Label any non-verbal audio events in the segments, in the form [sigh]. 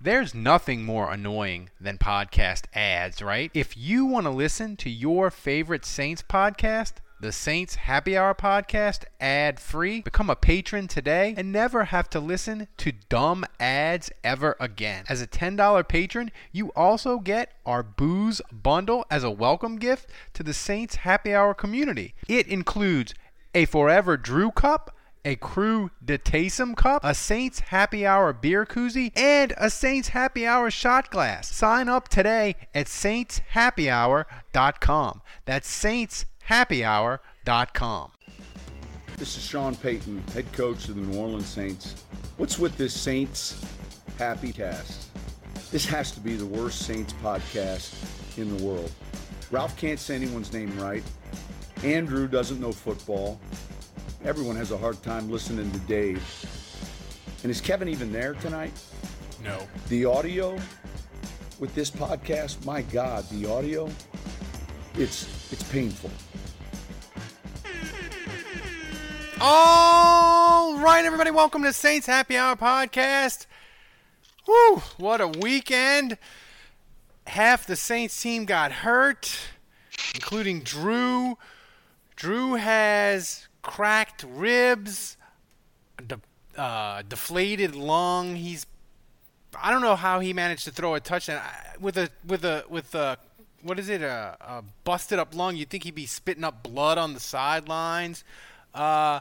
There's nothing more annoying than podcast ads, right? If you want to listen to your favorite Saints podcast, the Saints Happy Hour podcast ad free. Become a patron today and never have to listen to dumb ads ever again. As a $10 patron, you also get our booze bundle as a welcome gift to the Saints Happy Hour community. It includes a Forever Drew cup a Crew de Taysom cup, a Saints Happy Hour beer koozie, and a Saints Happy Hour shot glass. Sign up today at saintshappyhour.com. That's saintshappyhour.com. This is Sean Payton, head coach of the New Orleans Saints. What's with this Saints Happy Cast? This has to be the worst Saints podcast in the world. Ralph can't say anyone's name right. Andrew doesn't know football. Everyone has a hard time listening to Dave. And is Kevin even there tonight? No. The audio with this podcast, my God, the audio, it's it's painful. All right, everybody, welcome to Saints Happy Hour podcast. Whew, what a weekend. Half the Saints team got hurt, including Drew. Drew has cracked ribs, de- uh, deflated lung. He's I don't know how he managed to throw a touchdown with a with a with a what is it a, a busted up lung. You'd think he'd be spitting up blood on the sidelines. Uh,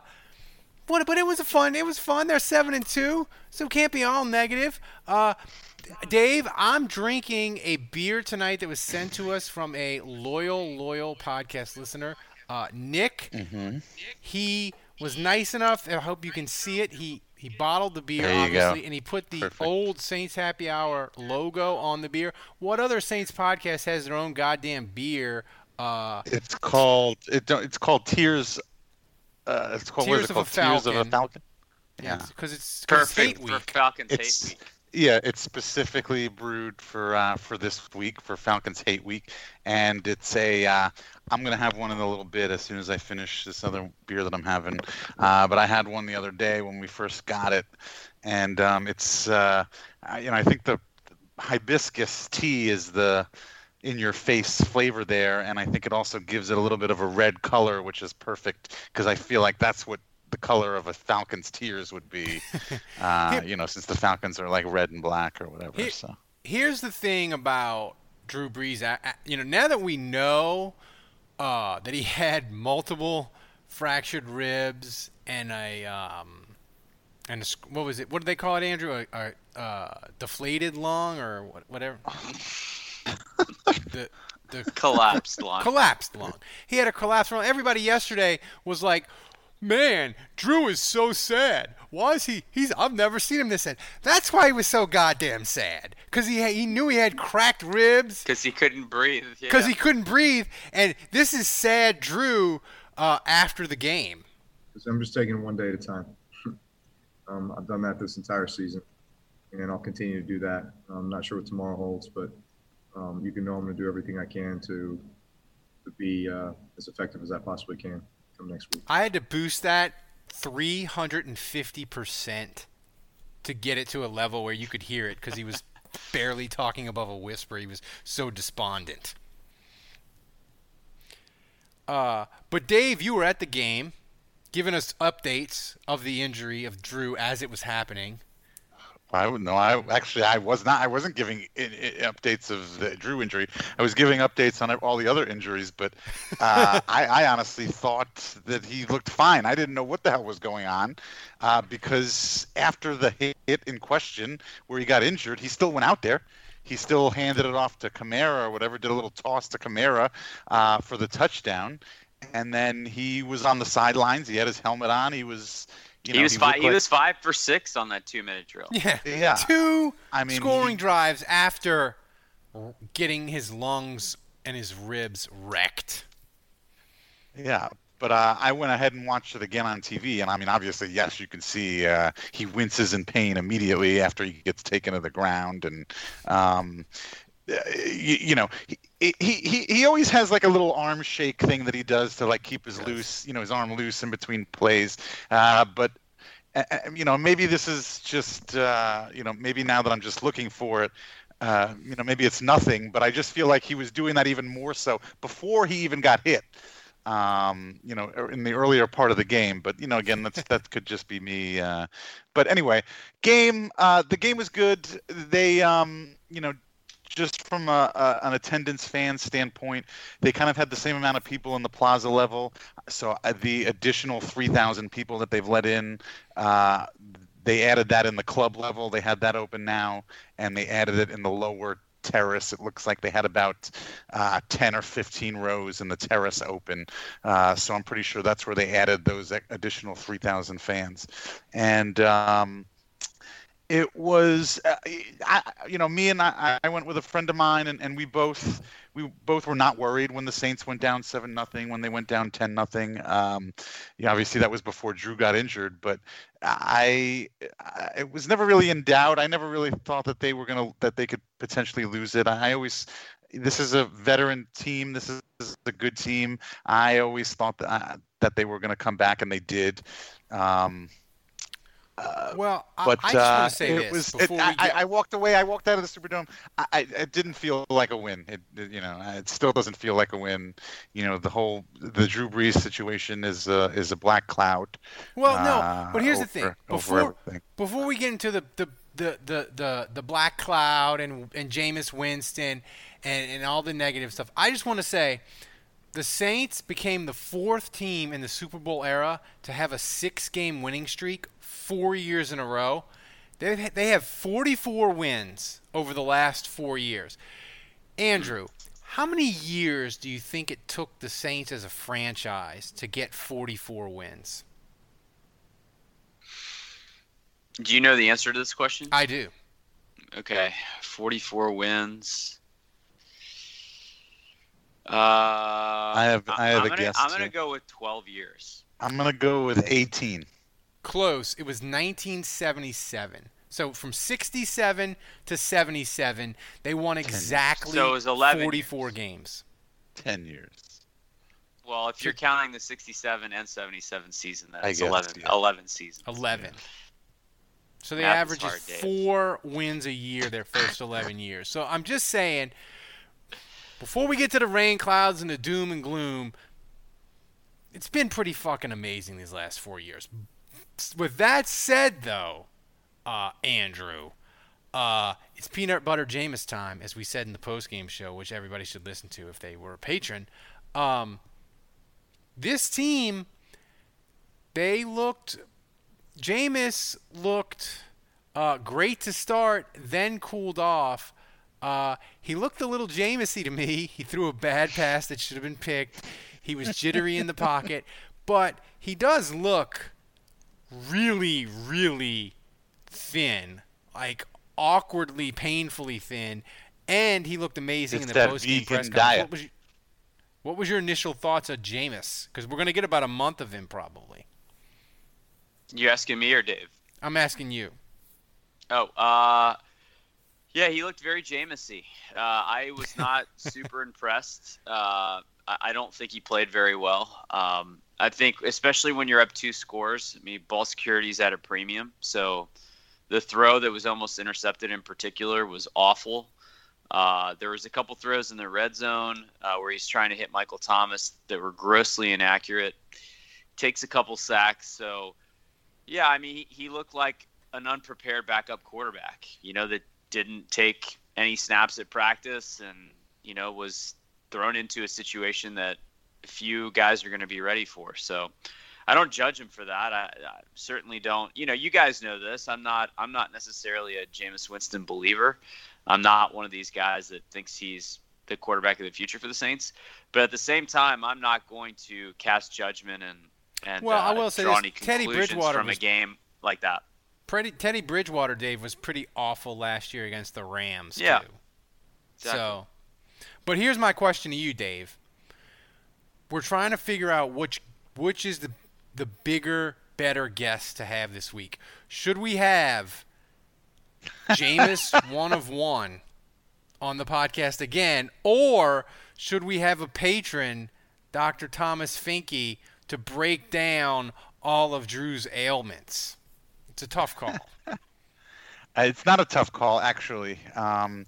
but but it was a fun. It was fun. They're seven and two, so it can't be all negative. Uh, Dave, I'm drinking a beer tonight that was sent to us from a loyal, loyal podcast listener, uh, Nick. Mm-hmm. He was nice enough. I hope you can see it. He he bottled the beer, obviously, go. and he put the Perfect. old Saints Happy Hour logo on the beer. What other Saints podcast has their own goddamn beer? Uh, It's called it. don't- It's called Tears. Uh, it's called Tears is it of a? Tears of a Falcon. Falcon. Yeah. because it's 'cause it's hate Perfect week. for Falcons It's hate week. Yeah. It's specifically brewed for uh, for this week for Falcons Hate Week, and it's a. Uh, I'm gonna have one in a little bit as soon as I finish this other beer that I'm having. Uh, but I had one the other day when we first got it, and um, it's uh, you know I think the hibiscus tea is the in your face flavor there and i think it also gives it a little bit of a red color which is perfect because i feel like that's what the color of a falcon's tears would be [laughs] uh, you know since the falcons are like red and black or whatever Here- so Here's the thing about Drew Brees. a- a- You know, now that we know uh, that he had multiple fractured ribs and a um, and a, what was it? What did they call it, Andrew? A, a uh, deflated lung or what, whatever. [laughs] the the Collapsed lung. collapsed lung. He had a collapsed lung. Everybody yesterday was like, "Man, Drew is so sad. Why is he? He's I've never seen him this sad. That's why he was so goddamn sad because he he knew he had cracked ribs Because he couldn't breathe. because he couldn't breathe. And this is sad, Drew, uh, after the game. So I'm just taking one day at a time. [laughs] um, I've done that this entire season, and I'll continue to do that. I'm not sure what tomorrow holds, but um, you can know I'm going to do everything I can to to be uh, as effective as I possibly can come next week. I had to boost that 350% to get it to a level where you could hear it because he was [laughs] barely talking above a whisper. He was so despondent. Uh, but Dave, you were at the game, giving us updates of the injury of Drew as it was happening. I would know. I actually I was not. I wasn't giving i i updates of the Drew injury. I was giving updates on all the other injuries. But uh, [laughs] I, I honestly thought that he looked fine. I didn't know what the hell was going on uh, because after the hit in question where he got injured, he still went out there. He still handed it off to Kamara or whatever. Did a little toss to Kamara uh, for the touchdown, and then he was on the sidelines. He had his helmet on. He was You he know, was he five. looked He like- was five for six on that two minute drill. Yeah. Yeah. Two I mean, scoring he- drives after getting his lungs and his ribs wrecked. Yeah, but uh, I went ahead and watched it again on TV, and I mean, obviously, yes, you can see uh, he winces in pain immediately after he gets taken to the ground, and um, you, you know, he, he he always has like a little arm shake thing that he does to like keep his loose, you know, his arm loose in between plays, uh, but. uh, You know, maybe this is just, uh, you know, maybe now that I'm just looking for it, uh, you know, maybe it's nothing, but I just feel like he was doing that even more so before he even got hit um, you know, in the earlier part of the game. But you know, again, that's that could just be me. Uh, but anyway, game. Uh, the game was good. They, um, you know, just from a, a, an attendance fan standpoint, they kind of had the same amount of people in the plaza level. So uh, the additional 3,000 people that they've let in. Uh, they added that in the club level. They had that open now, and they added it in the lower terrace. It looks like they had about uh, 10 or 15 rows in the terrace open. Uh, so I'm pretty sure that's where they added those additional 3,000 fans. And um, it was, uh, I, you know, me and I, I went with a friend of mine, and, and we both we both were not worried when the Saints went down seven nothing, when they went down ten nothing. Um, yeah, obviously that was before Drew got injured, but I, I it was never really in doubt. I never really thought that they were gonna that they could potentially lose it. I always this is a veteran team. This is, this is a good team. I always thought that uh, that they were going to come back, and they did. Um, uh, Well, I, but I just uh, want to say it this was. It, before I, we get. I walked away. I walked out of the Superdome. I, I it didn't feel like a win. It, it, you know, it still doesn't feel like a win. You know, the whole the Drew Brees situation is a is a black cloud. Well, no, uh, but here's the thing. Before before we get into the the, the, the, the, the black cloud and and Jameis Winston and, and all the negative stuff, I just want to say the Saints became the fourth team in the Super Bowl era to have a six game winning streak four years in a row. They they have 44 wins over the last four years. Andrew, how many years do you think it took the Saints as a franchise to get 44 wins? Do you know the answer to this question? I do. Okay, 44 wins. Uh, I have I have I'm a gonna, guess. I'm gonna go with 12 years. I'm gonna go with 18. Close. It was 1977. So from 67 to 77, they won exactly So it was 11 44 games. 10 years. Well, if you're counting the 67 and 77 season, that's 11, yeah. 11 seasons. 11. So they average is averaged hard, Dave. four wins a year their first 11 years. So I'm just saying, before we get to the rain clouds and the doom and gloom, it's been pretty fucking amazing these last four years. With that said, though, uh, Andrew, uh, it's peanut butter Jameis time, as we said in the post-game show, which everybody should listen to if they were a patron. Um, this team, they looked Jameis looked uh, great to start, then cooled off. Uh, he looked a little Jameisy to me. He threw a bad pass that should have been picked. He was jittery in the pocket, but he does look really, really thin, like awkwardly, painfully thin. And he looked amazing It's in the that post-game press conference. What was, your, what was your initial thoughts of Jameis? Because we're going to get about a month of him probably. You asking me or Dave? I'm asking you. Oh, uh, yeah, he looked very Jameisy. Uh, I was not [laughs] super impressed. Uh, I, I don't think he played very well. Um, I think, especially when you're up two scores, I mean, ball security is at a premium. So the throw that was almost intercepted in particular was awful. Uh, there was a couple throws in the red zone uh, where he's trying to hit Michael Thomas that were grossly inaccurate. Takes a couple sacks. So, yeah, I mean, he, he looked like an unprepared backup quarterback, you know, that didn't take any snaps at practice and, you know, was thrown into a situation that few guys are going to be ready for. So I don't judge him for that. I, I certainly don't. You know, you guys know this. I'm not. I'm not necessarily a Jameis Winston believer. I'm not one of these guys that thinks he's the quarterback of the future for the Saints. But at the same time, I'm not going to cast judgment and and Well, I uh, will say draw this, any Teddy conclusions Bridgewater from was- a game like that. Pretty, Teddy Bridgewater, Dave, was pretty awful last year against the Rams, Yeah. too. Exactly. So, but here's my question to you, Dave. We're trying to figure out which which is the the bigger, better guest to have this week. Should we have Jameis [laughs] one of one on the podcast again, or should we have a patron, Dr. Thomas Finke, to break down all of Drew's ailments? It's a tough call. [laughs] Uh, It's not a tough call, actually. Um,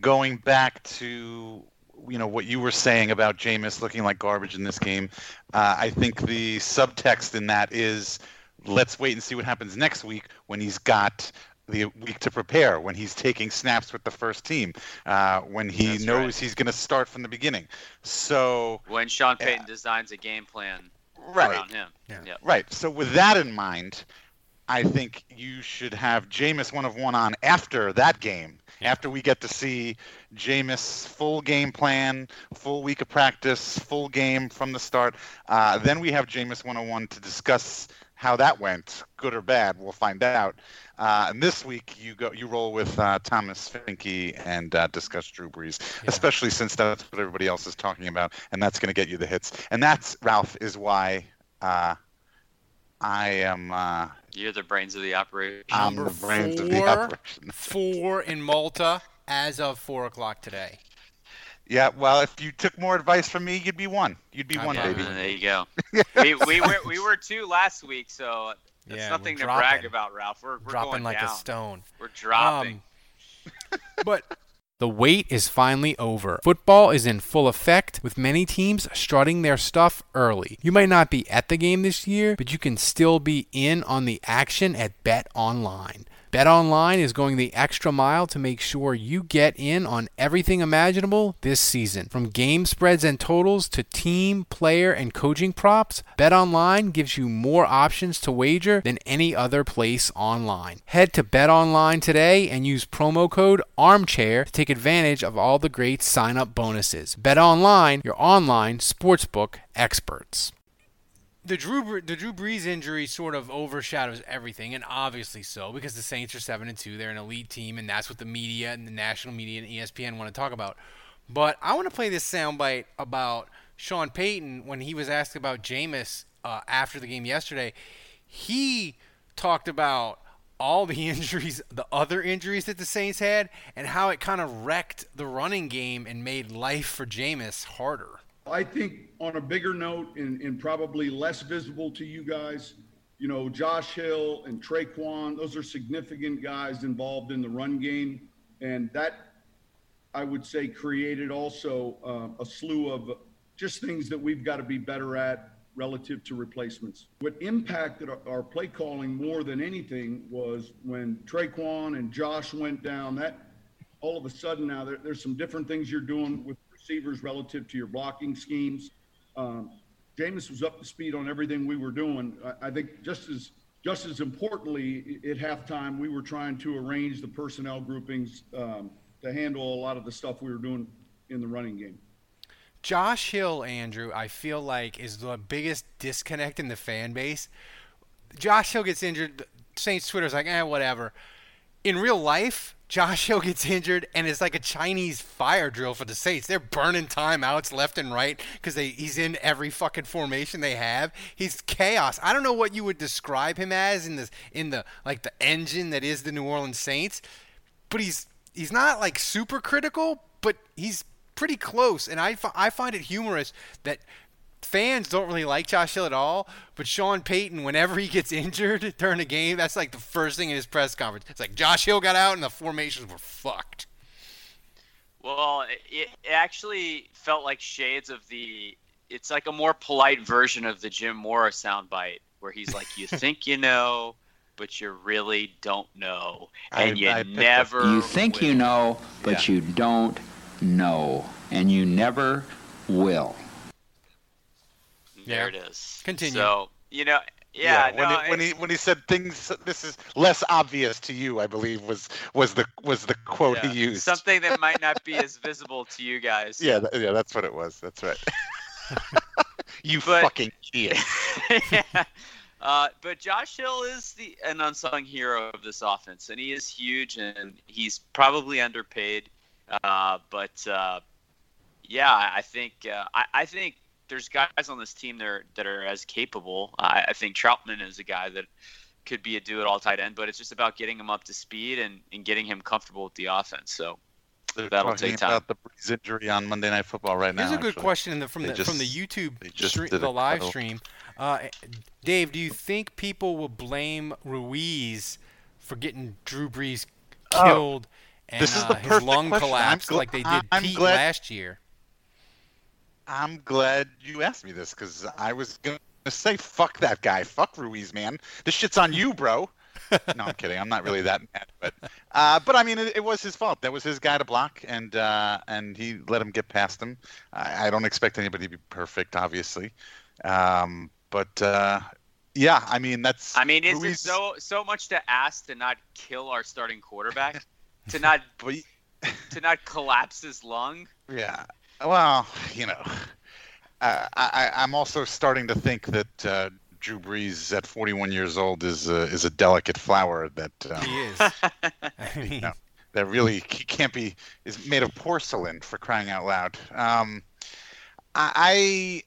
going back to you know what you were saying about Jameis looking like garbage in this game, uh, I think the subtext in that is let's wait and see what happens next week when he's got the week to prepare, when he's taking snaps with the first team, uh, when he That's knows right. he's going to start from the beginning. So When Sean Yeah. Payton designs a game plan Right. around him. Yeah. Yep. Right. So with that in mind, I think you should have Jameis one of one on after that game. After we get to see Jameis full game plan, full week of practice, full game from the start, uh, then we have Jameis 101 to discuss how that went, good or bad. We'll find out. Uh, and this week you go, you roll with uh, Thomas Finke and uh, discuss Drew Brees, especially since that's what everybody else is talking about, and that's going to get you the hits. And that's Ralph is why uh, I am. You're the brains of the operation. I'm Number the brains of the four. operation. Four in Malta as of four o'clock today. Yeah, well, if you took more advice from me, you'd be one. You'd be I one, baby. There you go. [laughs] we, we were we were two last week, so that's Yeah, nothing we're to brag about, Ralph. We're, we're dropping going like down. a stone. We're dropping. Um, but the wait is finally over. Football is in full effect, with many teams strutting their stuff early. You might not be at the game this year, but you can still be in on the action at Bet Online. Bet Online is going the extra mile to make sure you get in on everything imaginable this season. From game spreads and totals to team, player, and coaching props, BetOnline gives you more options to wager than any other place online. Head to BetOnline today and use promo code ARMCHAIR to take advantage of all the great sign up bonuses. BetOnline, your online sportsbook experts the Drew the Drew Brees injury sort of overshadows everything, and obviously so because the Saints are seven and two. They're an elite team, and that's what the media and the national media and ESPN want to talk about. But I want to play this soundbite about Sean Payton when he was asked about Jameis uh, after the game yesterday. He talked about all the [laughs] injuries, the other injuries that the Saints had, and how it kind of wrecked the running game and made life for Jameis harder. I think on a bigger note and, and probably less visible to you guys, you know, Josh Hill and Tre'Quan, those are significant guys involved in the run game. And that, I would say, created also uh, a slew of just things that we've got to be better at relative to replacements. What impacted our, play calling more than anything was when Tre'Quan and Josh went down, that all of a sudden now there, there's some different things you're doing with receivers relative to your blocking schemes. Um, Jameis was up to speed on everything we were doing. I, I think just as just as importantly, at halftime, we were trying to arrange the personnel groupings um, to handle a lot of the stuff we were doing in the running game. Josh Hill, Andrew, I feel like is the biggest disconnect in the fan base. Josh Hill gets injured. Saints Twitter's like, eh, whatever. In real life, Josh Hill [laughs] gets injured, and it's like a Chinese fire drill for the Saints. They're burning timeouts left and right because he's in every fucking formation they have. He's chaos. I don't know what you would describe him as in the in the like the engine that is the New Orleans Saints, but he's he's not like super critical, but he's pretty close. And I, I find it humorous that fans don't really like Josh Hill at all, but Sean Payton, whenever he gets [laughs] injured during a game, that's like the first thing in his press conference. It's like Josh Hill got out and the formations were fucked. Well, it, it actually felt like shades of the. It's like a more polite version of the Jim Mora soundbite, where he's like, "You think you know, but you really don't know, and I- you I never." You think you know, but Yeah. you don't know, and you never will. There it is. Continue. So you know, yeah, when, no, he, when he when he said things, this is less obvious to you, I believe was was the was the quote yeah, he used. something that might not be [laughs] as visible to you guys. Yeah, th- yeah, that's what it was. That's right. [laughs] you But- [laughs] fucking idiot. yeah. Uh, but Josh Hill is the an unsung hero of this offense, and he is huge, and he's probably underpaid. Uh, but uh, yeah, I think uh, I, I, think there's guys on this team that are, that are as capable. I, I think Trautman is a guy that could be a do-it-all tight end, but it's just about getting him up to speed and, and getting him comfortable with the offense. So they're That'll talking take time. about the Brees injury on Monday Night Football right now. Here's a good actually. question in the, from They the from the YouTube just stream, the live cuddle. stream. Uh, Dave, do you think people will blame Ruiz for getting Drew Brees Oh, killed and this is uh, the his lung question. Collapsed gl- like they did I'm Peat glad- last year? I'm glad you asked me this because I was gonna say fuck that guy, fuck Ruiz, man. This shit's on you, bro. [laughs] no, I'm kidding. I'm not really that mad, but uh, but I mean, it, it was his fault. That was his guy to block, and uh, and he let him get past him. I, I don't expect anybody to be perfect, obviously, um, but uh, yeah, I mean that's. I mean, is it so so much to ask to not kill our starting quarterback, to not [laughs] But, to not collapse his lung? yeah, well, you know, uh, I, I- I'm also starting to think that uh, Drew Brees at 41 years old is a, is a delicate flower that. Um, He is. [laughs] I mean, [laughs] No. that really he can't be is made of porcelain for crying out loud. Um, I,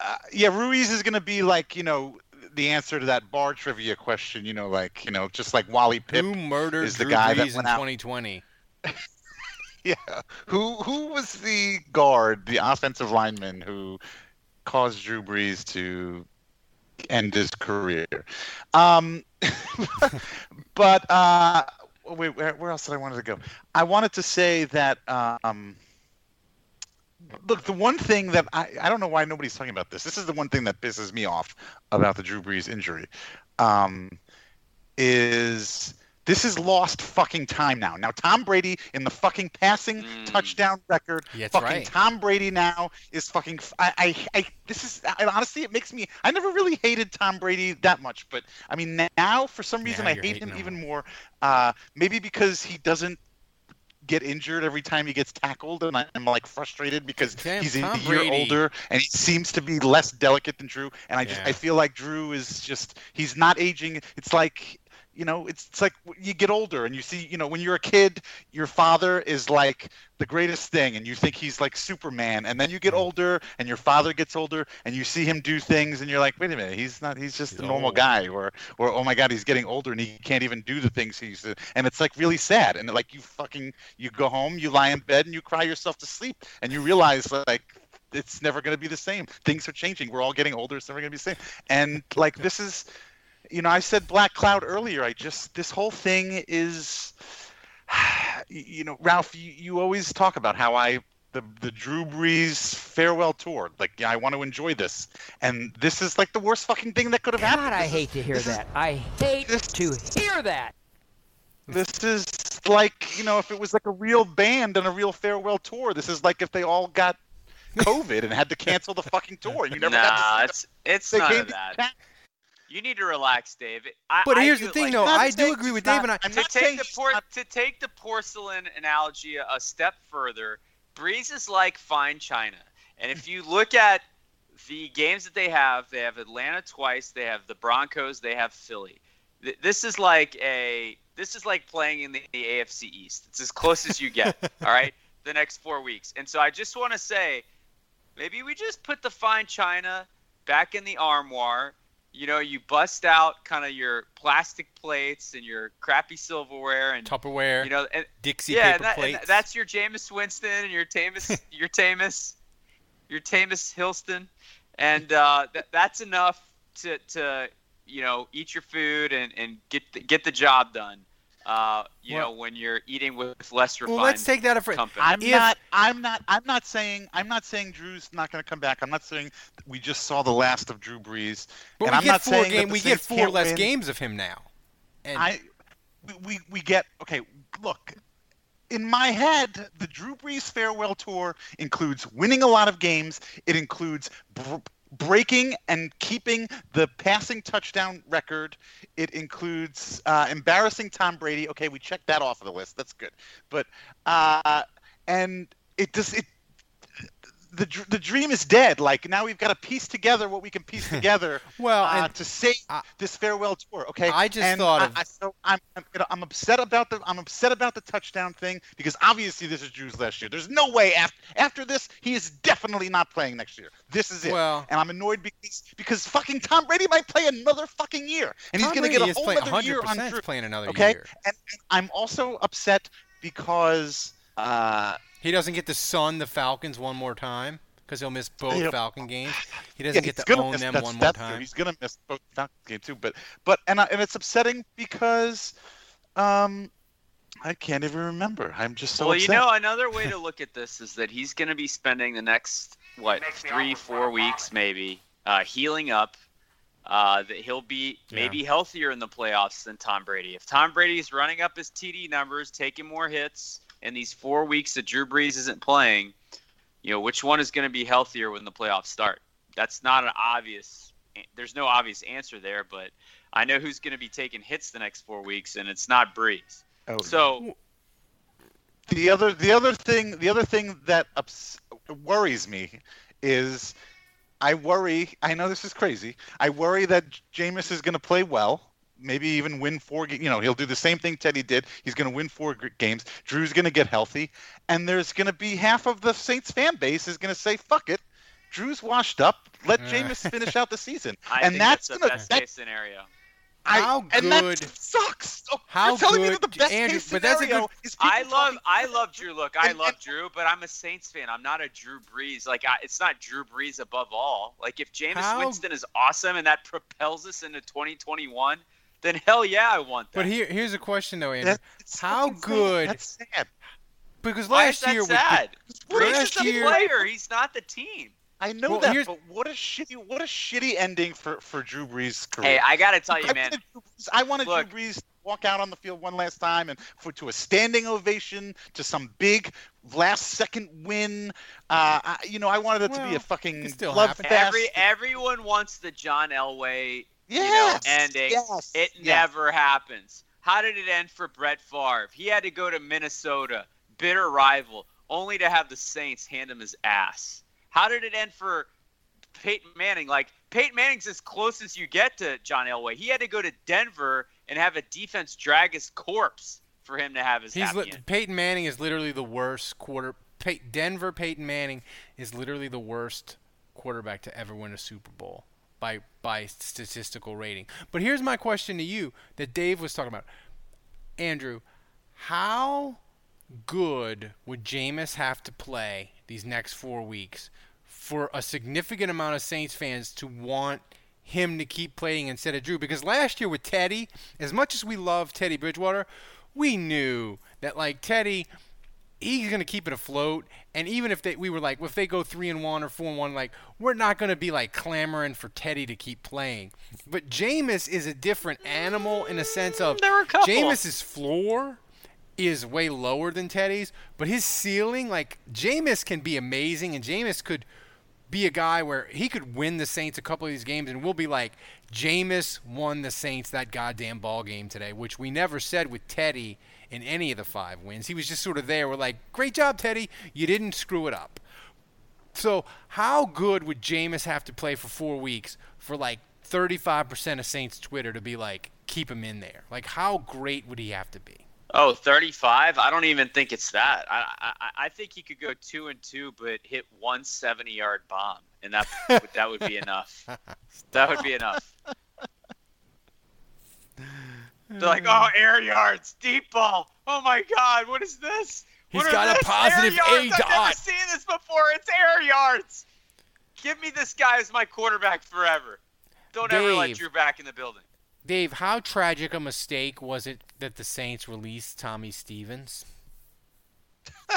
I uh, yeah, Ruiz is gonna be like you know the answer to that bar trivia question. You know, like you know, just like Wally Pipp. who murdered is the Drew guy that Brees in went out- 2020? [laughs] [laughs] Yeah, who who was the guard, the offensive lineman who caused Drew Brees to end his career? Um, [laughs] but uh, wait, where, where else did I wanted to go? I wanted to say that. Um, look, the one thing that I I don't know why nobody's talking about this. This is the one thing that pisses me off about the Drew Brees injury. Um, is this is lost fucking time now. Now Tom Brady in the fucking passing Mm. touchdown record. Yeah, that's fucking right. Tom Brady now is fucking. f- I, I, I this is I, honestly it makes me. I never really hated Tom Brady that much, but I mean now for some reason Now I hate him him. even more. Uh, maybe because he doesn't get injured every time he gets tackled, and I'm like frustrated because Damn, he's a year Brady. older and he seems to be less delicate than Drew. And I just Yeah. I feel like Drew is just he's not aging. It's like you know, it's, it's like you get older and you see, you know, when you're a kid, your father is like the greatest thing and you think he's like Superman. And then you get hmm. older and your father gets older and you see him do things and you're like, wait a minute, he's not, he's just He's a normal old. guy. Or, or, oh my God, he's getting older and he can't even do the things he used to. And it's like really sad. And like you fucking, you go home, you lie in bed and you cry yourself to sleep and you realize like, it's never going to be the same. Things are changing. We're all getting older. It's never going to be the same. And like this is, you know, I said Black Cloud earlier. I just this whole thing is, [sighs] you know, Ralph. You, you always talk about how I the the Drew Brees farewell tour. Like, yeah, I want to enjoy this, and this is like the worst fucking thing that could have happened. God, I This is- hate to hear this is- that. I hate this- to hear that. This is like you know, if it was like a real band and a real farewell tour. This is like if they all got [laughs] COVID and had to cancel the fucking tour. You never got to nah, see it's it's them. They none of that. chat. You need to relax, Dave. I, But here's do- the thing, like, though. not I do saying agree with he's Dave, and I I'm to not take the por- not- to take the porcelain analogy a, a step further, Brees is like fine china, and if you look at the games that they have, they have Atlanta twice, they have the Broncos, they have Philly. Th- This is like a this is like playing in the, the AFC East. It's as close as you get. [laughs] all right, the next four weeks, and so I just want to say, maybe we just put the fine china back in the armoire. You know, you bust out kind of your plastic plates and your crappy silverware and Tupperware, you know, and, Dixie yeah, paper that, plates. that's your Jameis Winston and your Tamus, [laughs] your Tamus, your Tamus Hilston, and uh, th- that's enough to, to you know eat your food and, and get the, get the job done. Uh, you Well- know when you're eating with less refined well, let's take that a fr- company. I'm If- not. I'm not. I'm not saying. I'm not saying Drew's not going to come back. I'm not saying we just saw the last of Drew Brees. But and we I'm get not four saying game. the We get four less win. games of him now. And I. We we get okay. Look, in my head, the Drew Brees farewell tour includes winning a lot of games. It includes. Br- breaking and keeping the passing touchdown record. It includes uh, embarrassing tom brady. Okay we checked that off of the list. That's good. But uh, and it does it the the dream is dead. Like now we've got to piece together what we can piece [laughs] together. Well, uh, to save I- this farewell tour. Okay. I just And thought I, of- I, so I'm I'm, you know, I'm upset about the I'm upset about the touchdown thing because obviously this is Drew's last year. There's no way after after this he is definitely not playing next year. This is it. Well- and I'm annoyed because because fucking Tom Brady might play another fucking year, and Tom he's going to get a whole other year on 100% Drew. playing another okay. year. And, and I'm also upset because. Uh, He doesn't get to sun the Falcons one more time because he'll miss both Yeah. Falcon games. He doesn't get to gonna own them that's- one more that's true. time. He's gonna miss both Falcons game too, but but and I, and it's upsetting because um I can't even remember. I'm just so well, upset. you know, another way to look at this is that he's going to be spending the next what three, four weeks maybe uh, healing up. Uh, that he'll be maybe healthier in the playoffs than Tom Brady. If Tom Brady's running up his TD numbers, taking more hits in these four weeks that Drew Brees isn't playing, you know, which one is going to be healthier when the playoffs start? That's not an obvious. There's no obvious answer there, but I know who's going to be taking hits the next four weeks, and it's not Brees. Oh, So the other the other thing the other thing that ups, worries me is I worry. I know this is crazy. I worry that Jameis is going to play well. Maybe even win four. ga- You know, he'll do the same thing Teddy did. He's going to win four games. Drew's going to get healthy, and there's going to be half of the Saints fan base is going to say, "Fuck it." Drew's washed up. Let Uh. Jameis finish out the season, [laughs] I and think that's, that's, gonna the best that, case scenario. I, How and good- that sucks. Oh, how you're telling me good- that the best Andrew, case but that's a scenario good- is I love I love Drew. Look, I And- love and- Drew, but I'm a Saints fan. I'm not a Drew Brees. Like I, it's not Drew Brees above all. Like if Jameis How- Winston is awesome and that propels us into 2021, then hell yeah, I want that. But here, here's a question though, Andrew. That's- How fucking sad. good? That's sad. Because Why last is that year with sad? the, Brees last is the year, player. He's not the team. I know Well, that, here's- but what a shitty, what a shitty ending for for Drew Brees' career. Hey, I gotta tell you, I man. wanted Brees- I wanted Look. Drew Brees to walk out on the field one last time and for to a standing ovation to some big last second win. Uh, I, you know, I wanted it to be a fucking it still bloodfest. happened. Every everyone wants the John Elway yes, you know, ending. yes, It yes. never happens. How did it end for Brett Favre? He had to go to Minnesota, bitter rival, only to have the Saints hand him his ass. How did it end for Peyton Manning? Like Peyton Manning's as close as you get to John Elway. He had to go to Denver and have a defense drag his corpse for him to have his he's happy li- end. Peyton Manning is literally the worst quarter. Pey- Denver Peyton Manning is literally the worst quarterback to ever win a Super Bowl by by statistical rating. But here's my question to you that Dave was talking about. Andrew, how good would Jameis have to play these next four weeks for a significant amount of Saints fans to want him to keep playing instead of Drew? Because last year with Teddy, as much as we love Teddy Bridgewater, we knew that like Teddy, he's gonna keep it afloat. And even if they, we were like, if they go three and one or four and one, like we're not gonna be like clamoring for Teddy to keep playing. But Jameis is a different animal in a sense of mm, There were a. Jameis's floor is way lower than Teddy's, but his ceiling, like Jameis can be amazing, and Jameis could be a guy where he could win the Saints a couple of these games, and we'll be like, Jameis won the Saints that goddamn ball game today, which we never said with Teddy in any of the five wins. He was just sort of there. We're like, great job, Teddy. You didn't screw it up. So how good would Jameis have to play for four weeks for like 35% of Saints Twitter to be like, keep him in there? Like, how great would he have to be? Oh, 35? I don't even think it's that. I, I I think he could go two and two, but hit one 70 yard bomb, and that that would be enough. [laughs] That would be enough. They're like, oh, hmm. air yards, deep ball. Oh my God, what is this? He's What are got a this? positive air yards. I've never seen this before. It's air yards. Give me this guy as my quarterback forever. Don't ever let Dave. Drew back in the building. Dave, how tragic a mistake was it that the Saints released Tommy Stevens? [laughs]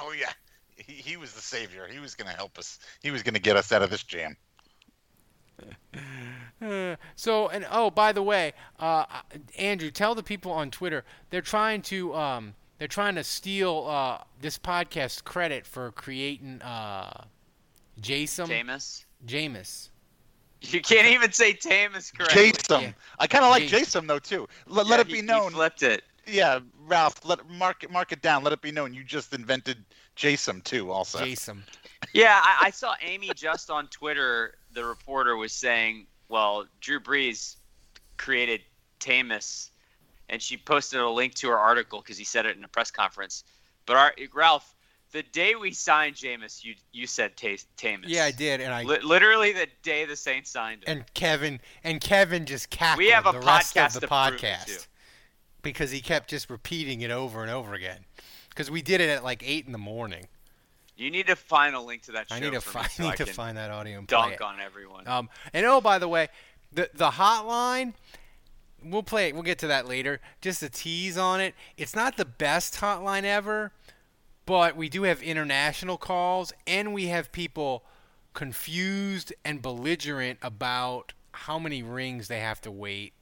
Oh yeah, he, he was the savior. He was going to help us. He was going to get us out of this jam. [laughs] Uh, [laughs] so and oh, by the way, uh, Andrew, tell the people on Twitter they're trying to um, they're trying to steal uh, this podcast credit for creating uh, Jason Jameis. Jameis. You can't even say Jameis correctly. Jason. Yeah. I kind of like Jason. Jason though too. Let, Yeah, let it he- be he known. flipped it. yeah, Ralph, let mark it mark it down. Let it be known you just invented Jason too. Also, Jason. Yeah, I, I saw Amie Just on Twitter. The reporter was saying, "Well, Drew Brees created Tamus," and she posted a link to her article because he said it in a press conference. But our, Ralph, the day we signed Jameis, you you said Ta- Tamus. Yeah, I did, and I literally the day the Saints signed him. and Kevin and Kevin just cackled We have a the rest podcast of the podcast because he kept just repeating it over and over again. Because we did it at like eight in the morning. You need to find a link to that show. I need to for find me so [laughs] need I to can find that audio and play dunk it. on everyone. Um, and oh, by the way, the the hotline, we'll play. We'll get to that later. Just a tease on it. It's not the best hotline ever, but we do have international calls, and we have people confused and belligerent about how many rings they have to wait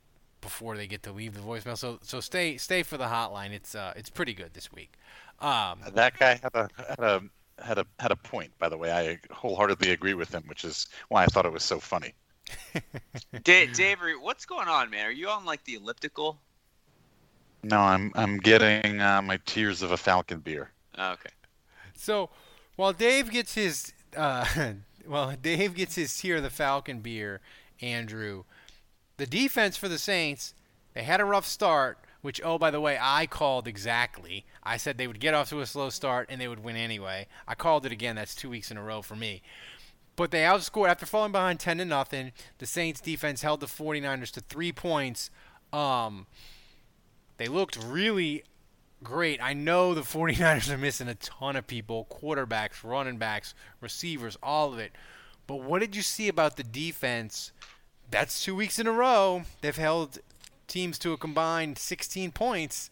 before they get to leave the voicemail. So so stay stay for the hotline. It's uh it's pretty good this week. Um, that guy had a had a had a had a point. By the way, I wholeheartedly agree with him, which is why I thought it was so funny. [laughs] Da- Dave, what's going on, man? Are you on like the elliptical? No, I'm I'm getting uh, my tears of a falcon beer. Oh, okay. So while Dave gets his uh, [laughs] well, Dave gets his tear of the Falcon beer, Andrew, the defense for the Saints, they had a rough start, which oh by the way, I called exactly. I said they would get off to a slow start and they would win anyway. I called it again. That's two weeks in a row for me. But they outscored after falling behind 10 to nothing. The Saints defense held the 49ers to 3 points. Um they looked really great. I know the [laughs] 49ers are missing a ton of people quarterbacks, running backs, receivers, all of it. But what did you see about the defense? That's two weeks in a row. They've held teams to a combined 16 points.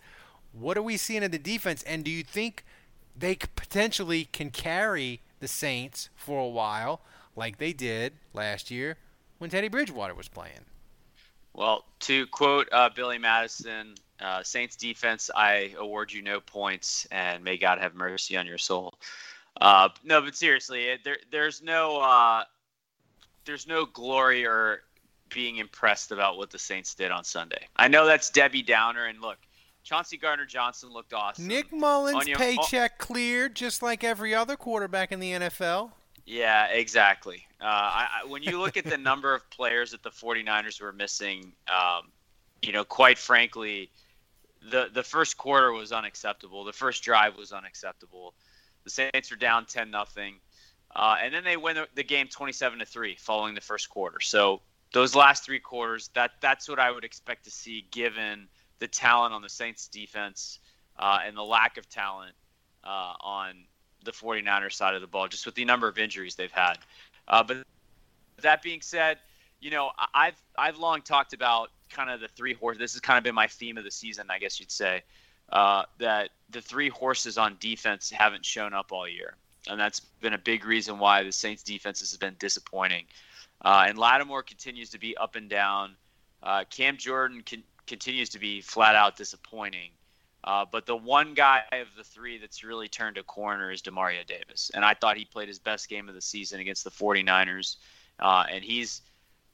What are we seeing in the defense? And do you think they potentially can carry the Saints for a while, like they did last year when Teddy Bridgewater was playing? Well, to quote uh, Billy Madison, uh, Saints defense, I award you no points, and may God have mercy on your soul. Uh, no, but seriously, it, there, there's no, uh, there's no glory or being impressed about what the Saints did on Sunday. I know that's Debbie Downer, and look, Chauncey Gardner Johnson looked awesome. Nick Mullens' paycheck cleared just like every other quarterback in the NFL. Yeah, exactly. Uh, I, I, when you look at the [laughs] number of players that the 49ers were missing, um, you know, quite frankly, the the first quarter was unacceptable. The first drive was unacceptable. The Saints were down 10 nothing, uh, and then they win the, the game 27 to three following the first quarter. So those last three quarters, that that's what I would expect to see given the talent on the Saints defense uh, and the lack of talent uh, on the 49ers side of the ball, just with the number of injuries they've had. Uh, but that being said, you know, I've I've long talked about kind of the three horses. This has kind of been my theme of the season, I guess you'd say, uh, that the three horses on defense haven't shown up all year, and that's been a big reason why the Saints defense has been disappointing. Uh, and Lattimore continues to be up and down. Uh, Cam Jordan con- continues to be flat out disappointing. Uh, but the one guy of the three that's really turned a corner is Demario Davis. And I thought he played his best game of the season against the 49ers. Uh, and he's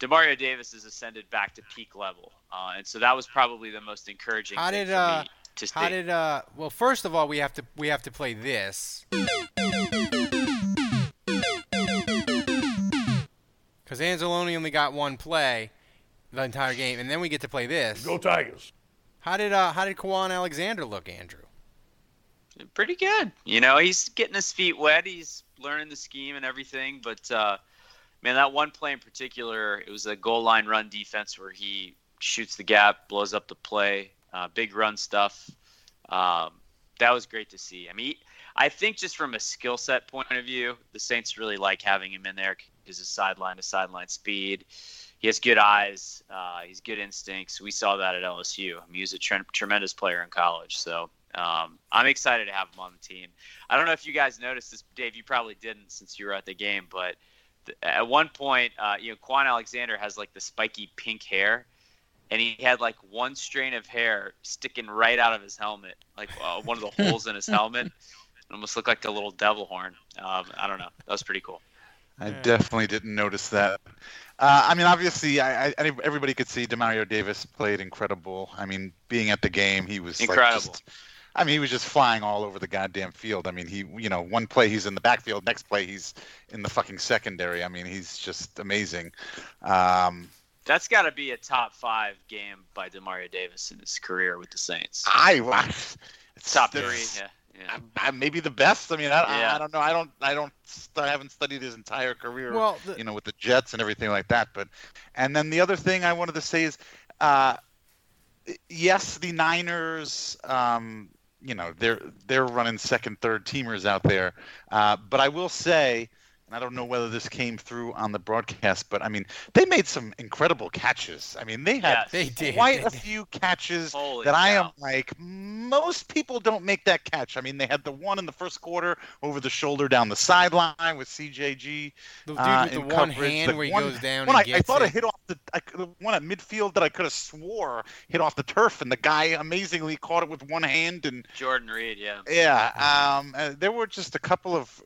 Demario Davis has ascended back to peak level. Uh, and so that was probably the most encouraging How thing did uh me to see. how did uh well first of all we have to we have to play this. Cuz Anzalone only got one play the entire game and then we get to play this. Go Tigers. How did uh how did Kwon Alexander look, Andrew? pretty good. You know, he's getting his feet wet. He's learning the scheme and everything. But uh, man, that one play in particular, it was a goal line run defense where he shoots the gap, blows up the play, uh, big run stuff. Um, that was great to see. I mean, I think just from a skill set point of view, the Saints really like having him in there because his sideline to sideline speed. He has good eyes. Uh, he's good instincts. We saw that at LSU. I mean, he was a tre- tremendous player in college. So um, I'm excited to have him on the team. I don't know if you guys noticed this, Dave. You probably didn't since you were at the game, but th- at one point, uh, you know, Kwon Alexander has like the spiky pink hair, and he had like one strain of hair sticking right out of his helmet, like uh, one of the [laughs] holes in his helmet. It almost looked like a little devil horn. Um, I don't know. That was pretty cool. I definitely didn't notice that. Uh, I mean, obviously, I, I, everybody could see Demario Davis played incredible. I mean, being at the game, he was Incredible. Like just, I mean, he was just flying all over the goddamn field. I mean, he, you know, one play he's in the backfield, next play he's in the fucking secondary. I mean, he's just amazing. Um, That's got to be a top five game by Demario Davis in his career with the Saints. I, [laughs] it's top three. Yeah. Yeah. I, I, maybe the best. I mean, I, Yeah. I, I don't know. I don't. I don't. I haven't studied his entire career. Well, the- you know, with the Jets and everything like that. But, and then the other thing I wanted to say is, uh, yes, the Niners. Um, you know, they're they're running second, third teamers out there. Uh, but I will say. And I don't know whether this came through on the broadcast, but I mean, they made some incredible catches. I mean, they had Yes. They did. quite They a few catches Holy that I am like, most people don't make that catch. I mean, they had the one in the first quarter over the shoulder down the sideline with CJG. The dude uh, with the one coverage. hand The where he one- goes down one and I, I thought it. it hit off the, I, the one at midfield that I could have swore hit off the turf, and the guy amazingly caught it with one hand. And Jordan Reed. Yeah. yeah, um, uh, there were just a couple of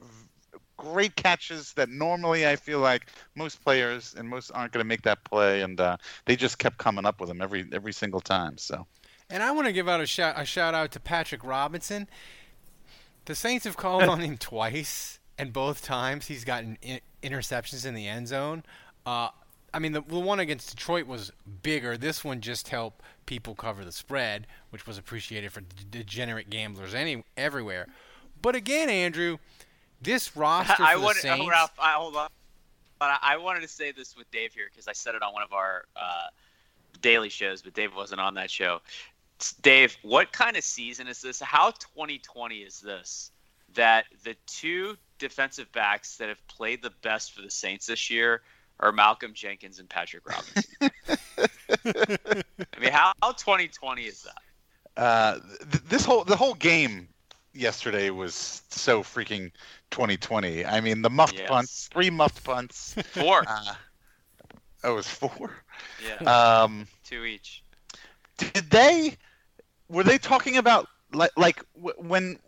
great catches that normally I feel like most players and most aren't going to make that play, and uh, they just kept coming up with them every every single time. So. And I want to give out a shout a shout out to Patrick Robinson. The Saints have called [laughs] on him twice, and both times he's gotten in- interceptions in the end zone. Uh, I mean, the, the one against Detroit was bigger. This one just helped people cover the spread, which was appreciated for d- degenerate gamblers any everywhere. But again, Andrew, this [laughs] roster for I the wanted, Saints. oh, Ralph, I, hold on. But I, I wanted to say this with Dave here because I said it on one of our uh, daily shows, but Dave wasn't on that show. Dave, what kind of season is this? How 2020 is this? That the two defensive backs that have played the best for the Saints this year are Malcolm Jenkins and Patrick Robinson. [laughs] I mean, how, how 2020 is that? uh, th- this whole the whole game yesterday was so freaking 2020. I mean, the muffed Yes. punts, three muffed punts. [laughs] Four. Uh, oh, it was four. Yeah, Um, two each. did they? Were they talking about like like when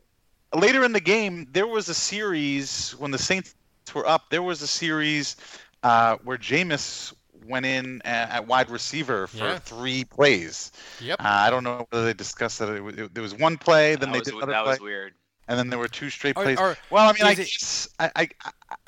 later in the game there was a series when the Saints were up? There was a series uh, where Jameis went in at, at wide receiver for Yeah. three plays. Yep. Uh, I don't know whether they discussed that. It, was- it, there was one play, then that they was, did that another play, was weird. and then there were two straight Are- plays. are- well, I mean, I is it- I, I,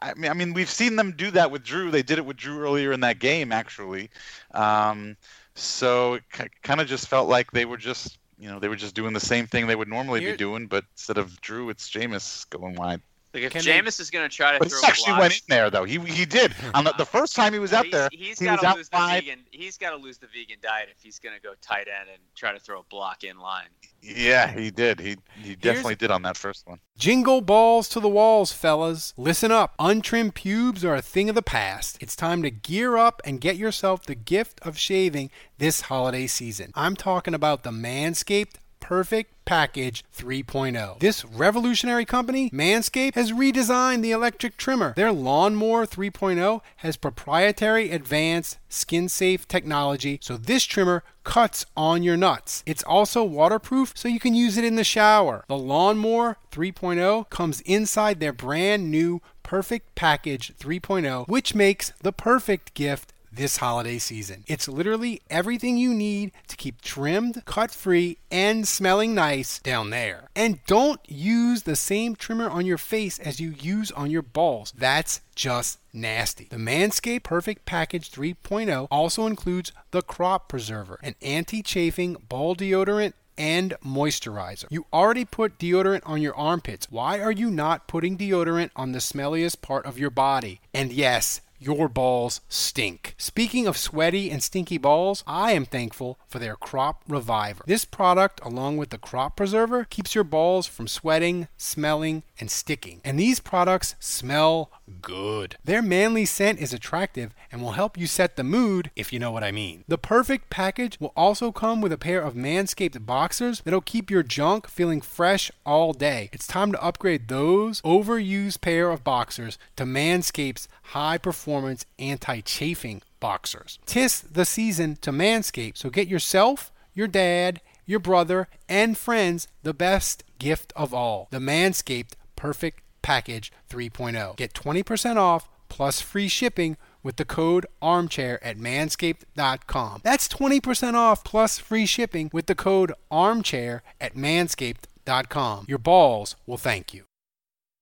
I, I mean, I mean, we've seen them do that with Drew. They did it with Drew earlier in that game, actually. Um, so it kind of just felt like they were just, you know, they were just doing the same thing they would normally Here- be doing, but instead of Drew, it's Jameis going wide. Like if Can they- Jameis is going to try to But throw he actually blocks, went in there though. He he did on the, the uh, first time he was out he's, there. He's he got to out lose the vegan. He's got to lose the vegan diet if he's going to go tight end and try to throw a block in line. Yeah, he did. He he definitely did on that first one. Jingle balls to the walls, fellas. Listen up. Untrimmed pubes are a thing of the past. It's time to gear up and get yourself the gift of shaving this holiday season. I'm talking about the Manscaped Perfect Package 3.0. This revolutionary company, Manscaped, has redesigned the electric trimmer. Their Lawnmower 3.0 has proprietary advanced skin safe technology, so this trimmer cuts on your nuts. It's also waterproof, so you can use it in the shower. The Lawnmower 3.0 comes inside their brand new Perfect Package 3.0, which makes the perfect gift this holiday season. It's literally everything you need to keep trimmed, cut free, and smelling nice down there. And don't use the same trimmer on your face as you use on your balls. That's just nasty. The Manscaped Perfect Package 3.0 also includes the Crop Preserver, an anti chafing ball deodorant and moisturizer. You already put deodorant on your armpits. Why are you not putting deodorant on the smelliest part of your body? And yes, your balls stink. Speaking of sweaty and stinky balls, I am thankful for their Crop Reviver. This product, along with the Crop Preserver, keeps your balls from sweating, smelling, and sticking. And these products smell good. Their manly scent is attractive and will help you set the mood, if you know what I mean. The perfect package will also come with a pair of Manscaped boxers that'll keep your junk feeling fresh all day. It's time to upgrade those overused pair of boxers to Manscaped's high performance anti chafing boxers. Tis the season to Manscaped, so get yourself, your dad, your brother, and friends the best gift of all the Manscaped Perfect Package 3.0. Get 20% off plus free shipping with the code armchair at manscaped.com. That's 20% off plus free shipping with the code armchair at manscaped.com. Your balls will thank you.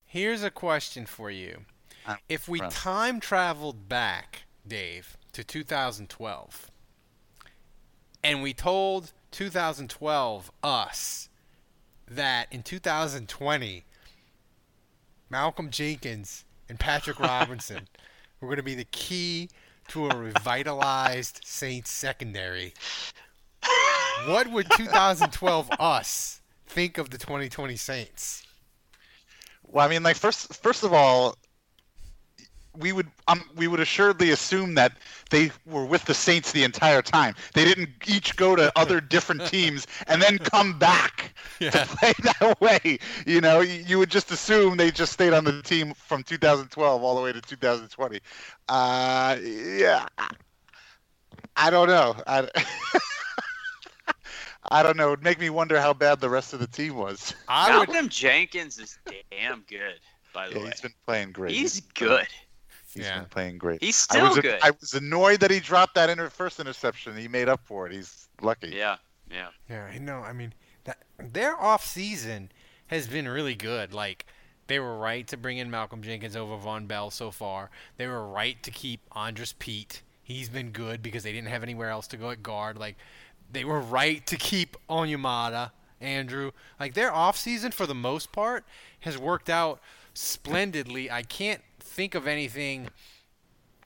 Here's a question for you. If we time traveled back, Dave, to 2012, and we told 2012 us that in 2020, Malcolm Jenkins and Patrick Robinson [laughs] were going to be the key to a revitalized Saints secondary, what would 2012 [laughs] us think of the 2020 Saints? Well, I mean, like first, first of all, we would um, we would assuredly assume that they were with the Saints the entire time. They didn't each go to other different [laughs] teams and then come back Yeah. to play [laughs] that way. You know, you, you would just assume they just stayed on the team from 2012 all the way to 2020. Uh, yeah, I don't know. I, [laughs] I don't know. It'd make me wonder how bad the rest of the team was. I would. Malcolm Jenkins is damn good, by the Yeah, way. he's been playing great. He's good. He's Yeah. been playing great. He's I still was, good. I was annoyed that he dropped that inter- first interception. He made up for it. He's lucky. Yeah, yeah. Yeah, I know. I mean, that their off season has been really good. Like they were right to bring in Malcolm Jenkins over Vonn Bell so far. They were right to keep Andrus Peat. He's been good because they didn't have anywhere else to go at guard. Like they were right to keep Onyemata, Andrew. Like their off season for the most part has worked out splendidly. I can't think of anything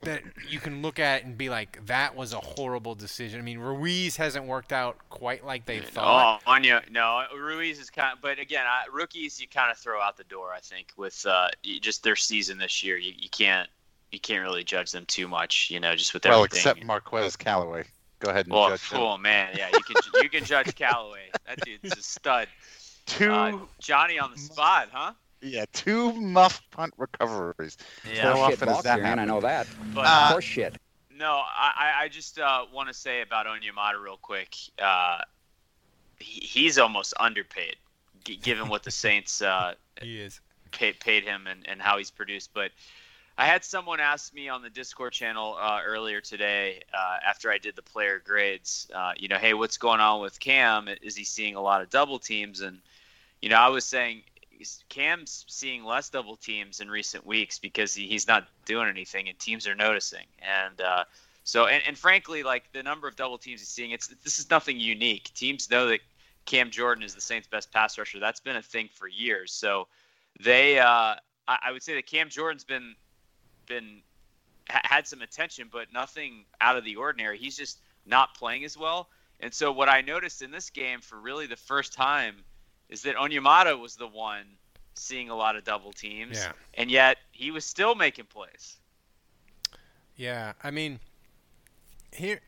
that you can look at and be like, that was a horrible decision. I mean, Ruiz hasn't worked out quite like they thought. Oh, Anya, no, Ruiz is kind of, but again, I, rookies you kind of throw out the door. I think with uh, just their season this year, you, you can't you can't really judge them too much. You know, just with Well, everything. except Marquez Callaway. Go ahead and well, judge him. oh man, yeah, you can you can judge [laughs] Callaway. That dude's a stud. Two, Uh, Johnny on the spot, huh? Yeah, two muff punt recoveries. Yeah. How often does ball that carrying, I know that. But Uh, Horse shit. No, I, I- I just uh, want to say about Onyemata real quick. Uh, he, he's almost underpaid, g- given what the Saints uh, [laughs] He is. paid, paid him and, and how he's produced. But I had someone ask me on the Discord channel uh, earlier today uh, after I did the player grades, uh, you know, hey, what's going on with Cam? Is he seeing a lot of double teams? And, you know, I was saying is- Cam's seeing less double teams in recent weeks because he, he's not doing anything and teams are noticing. And, uh, so, and, and frankly, like the number of double teams he's seeing, it's this is nothing unique. Teams know that Cam Jordan is the Saints' best pass rusher. That's been a thing for years. So, they, uh, I, I would say that Cam Jordan's been been ha- had some attention, but nothing out of the ordinary. He's just not playing as well. And so, what I noticed in this game for really the first time is that Onyemata was the one seeing a lot of double teams, Yeah. and yet he was still making plays. Yeah, I mean, here.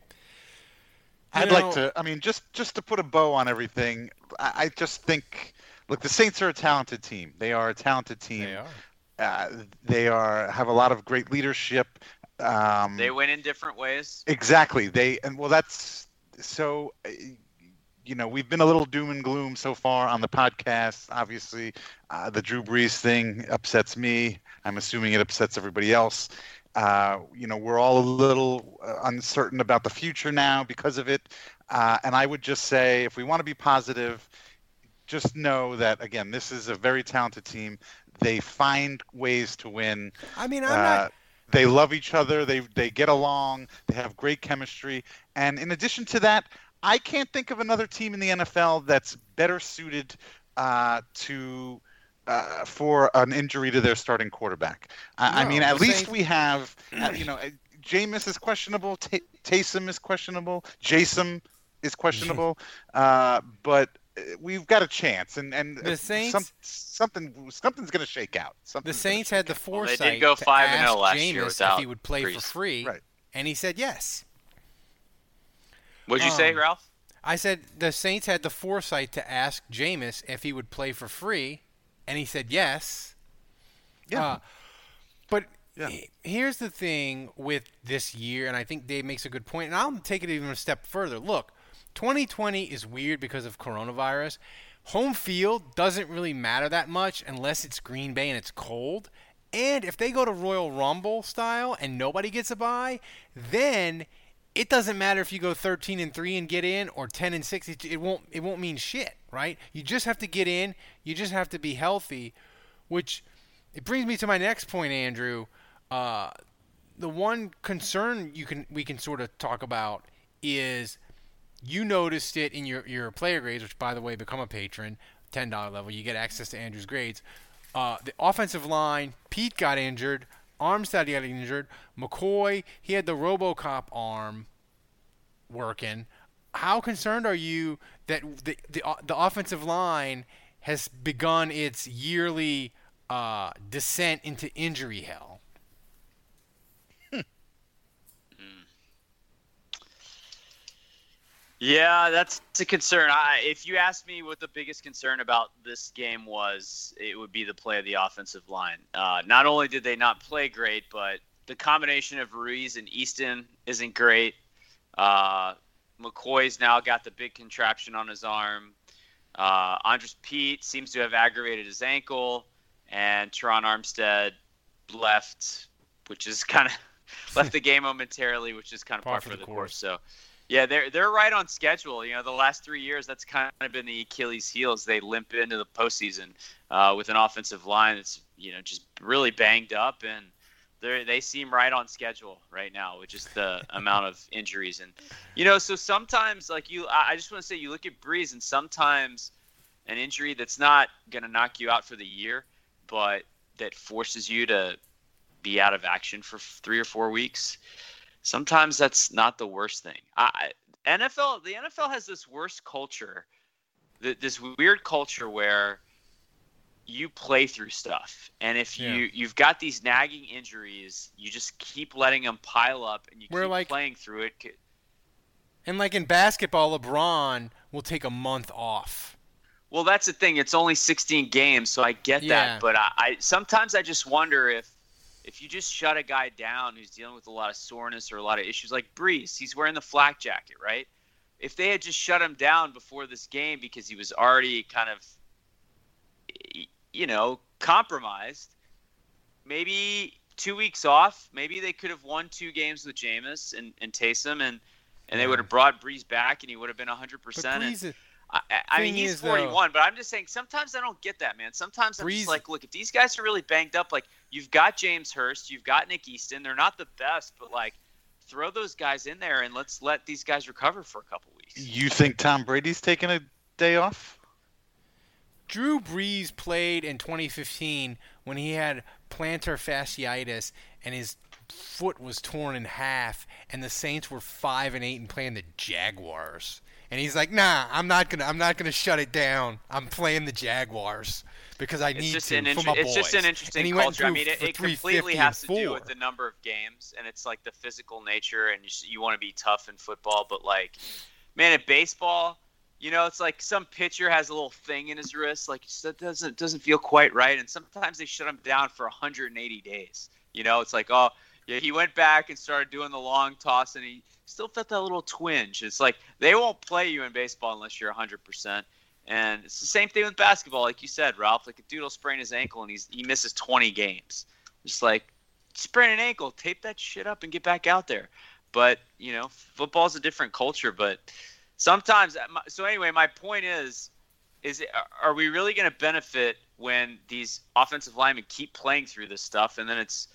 I'd know, like to. I mean, just just to put a bow on everything, I, I just think. Look, the Saints are a talented team. They are a talented team. They are. Uh, they are have a lot of great leadership. Um, They win in different ways. Exactly. They and well, that's so. Uh, You know, we've been a little doom and gloom so far on the podcast. Obviously, uh, the Drew Brees thing upsets me. I'm assuming it upsets everybody else. Uh, you know, we're all a little uh, uncertain about the future now because of it. Uh, and I would just say, if we want to be positive, just know that again, this is a very talented team. They find ways to win. I mean, I'm Uh, not. they love each other. They they get along. They have great chemistry. And in addition to that, I can't think of another team in the NFL that's better suited uh, to uh, for an injury to their starting quarterback. I, I mean, at least Saints- we have, uh, you know, uh, [clears throat] Jameis is questionable. Ta Taysom is questionable. Jason is questionable. [laughs] uh, but uh, we've got a chance, and and The Saints- some, something something's going to shake out. The Something's gonna Saints shake had the out. Well, they did foresight go to 5 and ask 0 last Jameis year if he would play for free, Right. and he said yes. What'd you say, Um, Ralph? I said the Saints had the foresight to ask Jameis if he would play for free, and he said yes. Yeah. Uh, but Yeah. he- here's the thing with this year, and I think Dave makes a good point, and I'll take it even a step further. Look, 2020 is weird because of coronavirus. Home field doesn't really matter that much unless it's Green Bay and it's cold. And if they go to Royal Rumble style and nobody gets a bye, then it doesn't matter if you go 13 and 3 and get in or 10 and 6 it, won't it won't mean shit right? You just have to get in. You just have to be healthy which it brings me to my next point andrew. Uh, the one concern you can we can sort of talk about is you noticed it in your, your player grades which by the way become a patron $10 level. You get access to andrew's grades. Uh, the offensive line Peat got injured Armstead got injured. McCoy, he had the RoboCop arm working. How concerned are you that the the, uh, the offensive line has begun its yearly uh, descent into injury hell? Yeah, that's a concern. I, if you ask me what the biggest concern about this game was, it would be the play of the offensive line. Uh, not only did they not play great, but the combination of Ruiz and Easton isn't great. Uh, McCoy's now got the big contraption on his arm. Uh, Andrus Peat seems to have aggravated his ankle, and Terron Armstead left, which is [laughs] kind of left the game momentarily, which is kind of par, par for the, the course. course. So yeah, they're they're right on schedule. You know, the last three years, that's kind of been the Achilles' heels. They limp into the postseason uh, with an offensive line that's you know just really banged up, and they they seem right on schedule right now with just the [laughs] amount of injuries. And you know, so sometimes like you, I just want to say, you look at Brees, and sometimes an injury that's not gonna knock you out for the year, but that forces you to be out of action for three or four weeks sometimes that's not the worst thing. I, NFL, the NFL has this worst culture, this weird culture where you play through stuff, and if yeah. you you've got these nagging injuries, you just keep letting them pile up, and you We're keep like, playing through it. And like in basketball, LeBron will take a month off. Well, that's the thing. It's only 16 games, so I get yeah. that. But I, I sometimes I just wonder if if you just shut a guy down who's dealing with a lot of soreness or a lot of issues, like Brees, he's wearing the flak jacket, right? If they had just shut him down before this game because he was already kind of, you know, compromised, maybe two weeks off, maybe they could have won two games with Jameis and, and Taysom, and, and they would have brought Brees back and he would have been 100%. And, I, I mean, he's 41, though, but I'm just saying sometimes I don't get that, man. Sometimes I'm Brees, just like, look, if these guys are really banged up, like you've got James Hurst, you've got Nick Easton. They're not the best, but like throw those guys in there and let's let these guys recover for a couple weeks. You think Tom Brady's taking a day off? Drew Brees played in 2015 when he had plantar fasciitis and his foot was torn in half, and the Saints were five and eight and playing the Jaguars and he's like, "Nah, I'm not gonna, I'm not gonna shut it down. I'm playing the Jaguars because I need to an for my It's boys." just an interesting culture. I mean, it, it completely has to do with the number of games, and it's like the physical nature, and you, you want to be tough in football, but like, man, at baseball, you know, it's like some pitcher has a little thing in his wrist, like that doesn't doesn't feel quite right, and sometimes they shut him down for 180 days. You know, it's like, oh, yeah, he went back and started doing the long toss, and he still felt that little twinge. It's like they won't play you in baseball unless you're 100%. And it's the same thing with basketball, like you said, Ralph. Like a dude will sprain his ankle and he's he misses 20 games. Just like sprain an ankle, tape that shit up and get back out there. But you know, football's a different culture. But sometimes, so anyway, my point is, is are we really going to benefit when these offensive linemen keep playing through this stuff, and then it's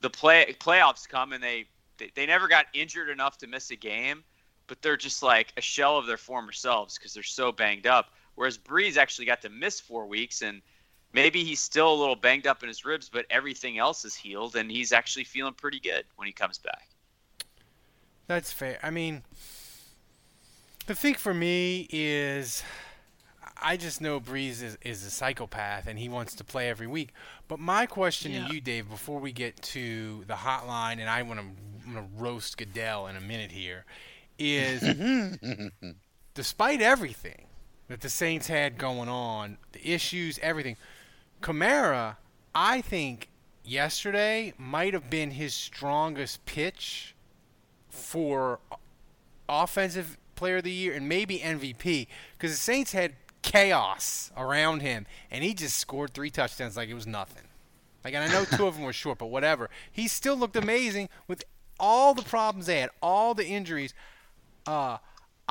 the play playoffs come and they they, they never got injured enough to miss a game, but they're just like a shell of their former selves because they're so banged up. Whereas Brees actually got to miss four weeks and maybe he's still a little banged up in his ribs, but everything else is healed and he's actually feeling pretty good when he comes back. That's fair. I mean, the thing for me is I just know Brees is, is a psychopath and he wants to play every week. But my question yeah. to you, Dave, before we get to the hotline, and I want to, I'm going to roast Goodell in a minute here, is [laughs] despite everything that the Saints had going on, the issues, everything, Kamara, I think yesterday might have been his strongest pitch for offensive player of the year and maybe MVP because the Saints had chaos around him, and he just scored three touchdowns like it was nothing. Like, and I know two of them were short, but whatever. He still looked amazing with all the problems they had, all the injuries, uh,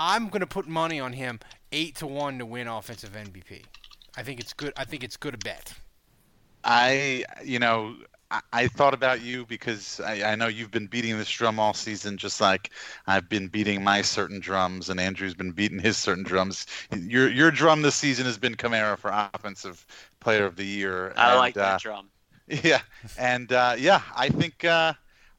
I'm gonna put money on him eight to one to win offensive MVP. I think it's good. I think it's good a bet. I, you know, I, I thought about you because I, I know you've been beating this drum all season, just like I've been beating my certain drums, and Andrew's been beating his certain drums. Your your drum this season has been Kamara for Offensive Player of the Year. I and, like that uh, drum. [laughs] Yeah, and uh, yeah, I think uh,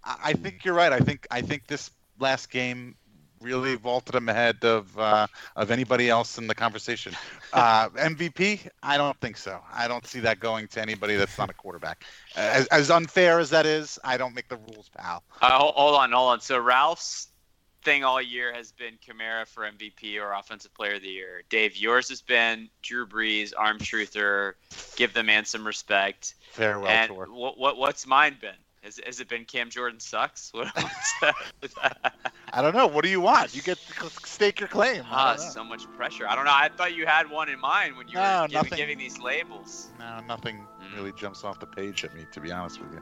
I I think you're right. I think I think this last game really vaulted him ahead of uh, of anybody else in the conversation. [laughs] Uh, MVP? I don't think so. I don't see that going to anybody that's not a quarterback. As, as unfair as that is, I don't make the rules, pal. Uh, hold on, hold on. So Ralph's thing all year has been Kamara for MVP or Offensive Player of the Year. Dave, yours has been Drew Brees, arm truther, give the man some respect. Farewell and tour. what, what what's mine been? Has, has it been Cam Jordan sucks? [laughs] What what's? I don't know. What do you want? You get to stake your claim. I Ah, don't so much pressure. I don't know. I thought you had one in mind when you No, were giving, giving these labels. No, nothing really jumps off the page at me, to be honest with you.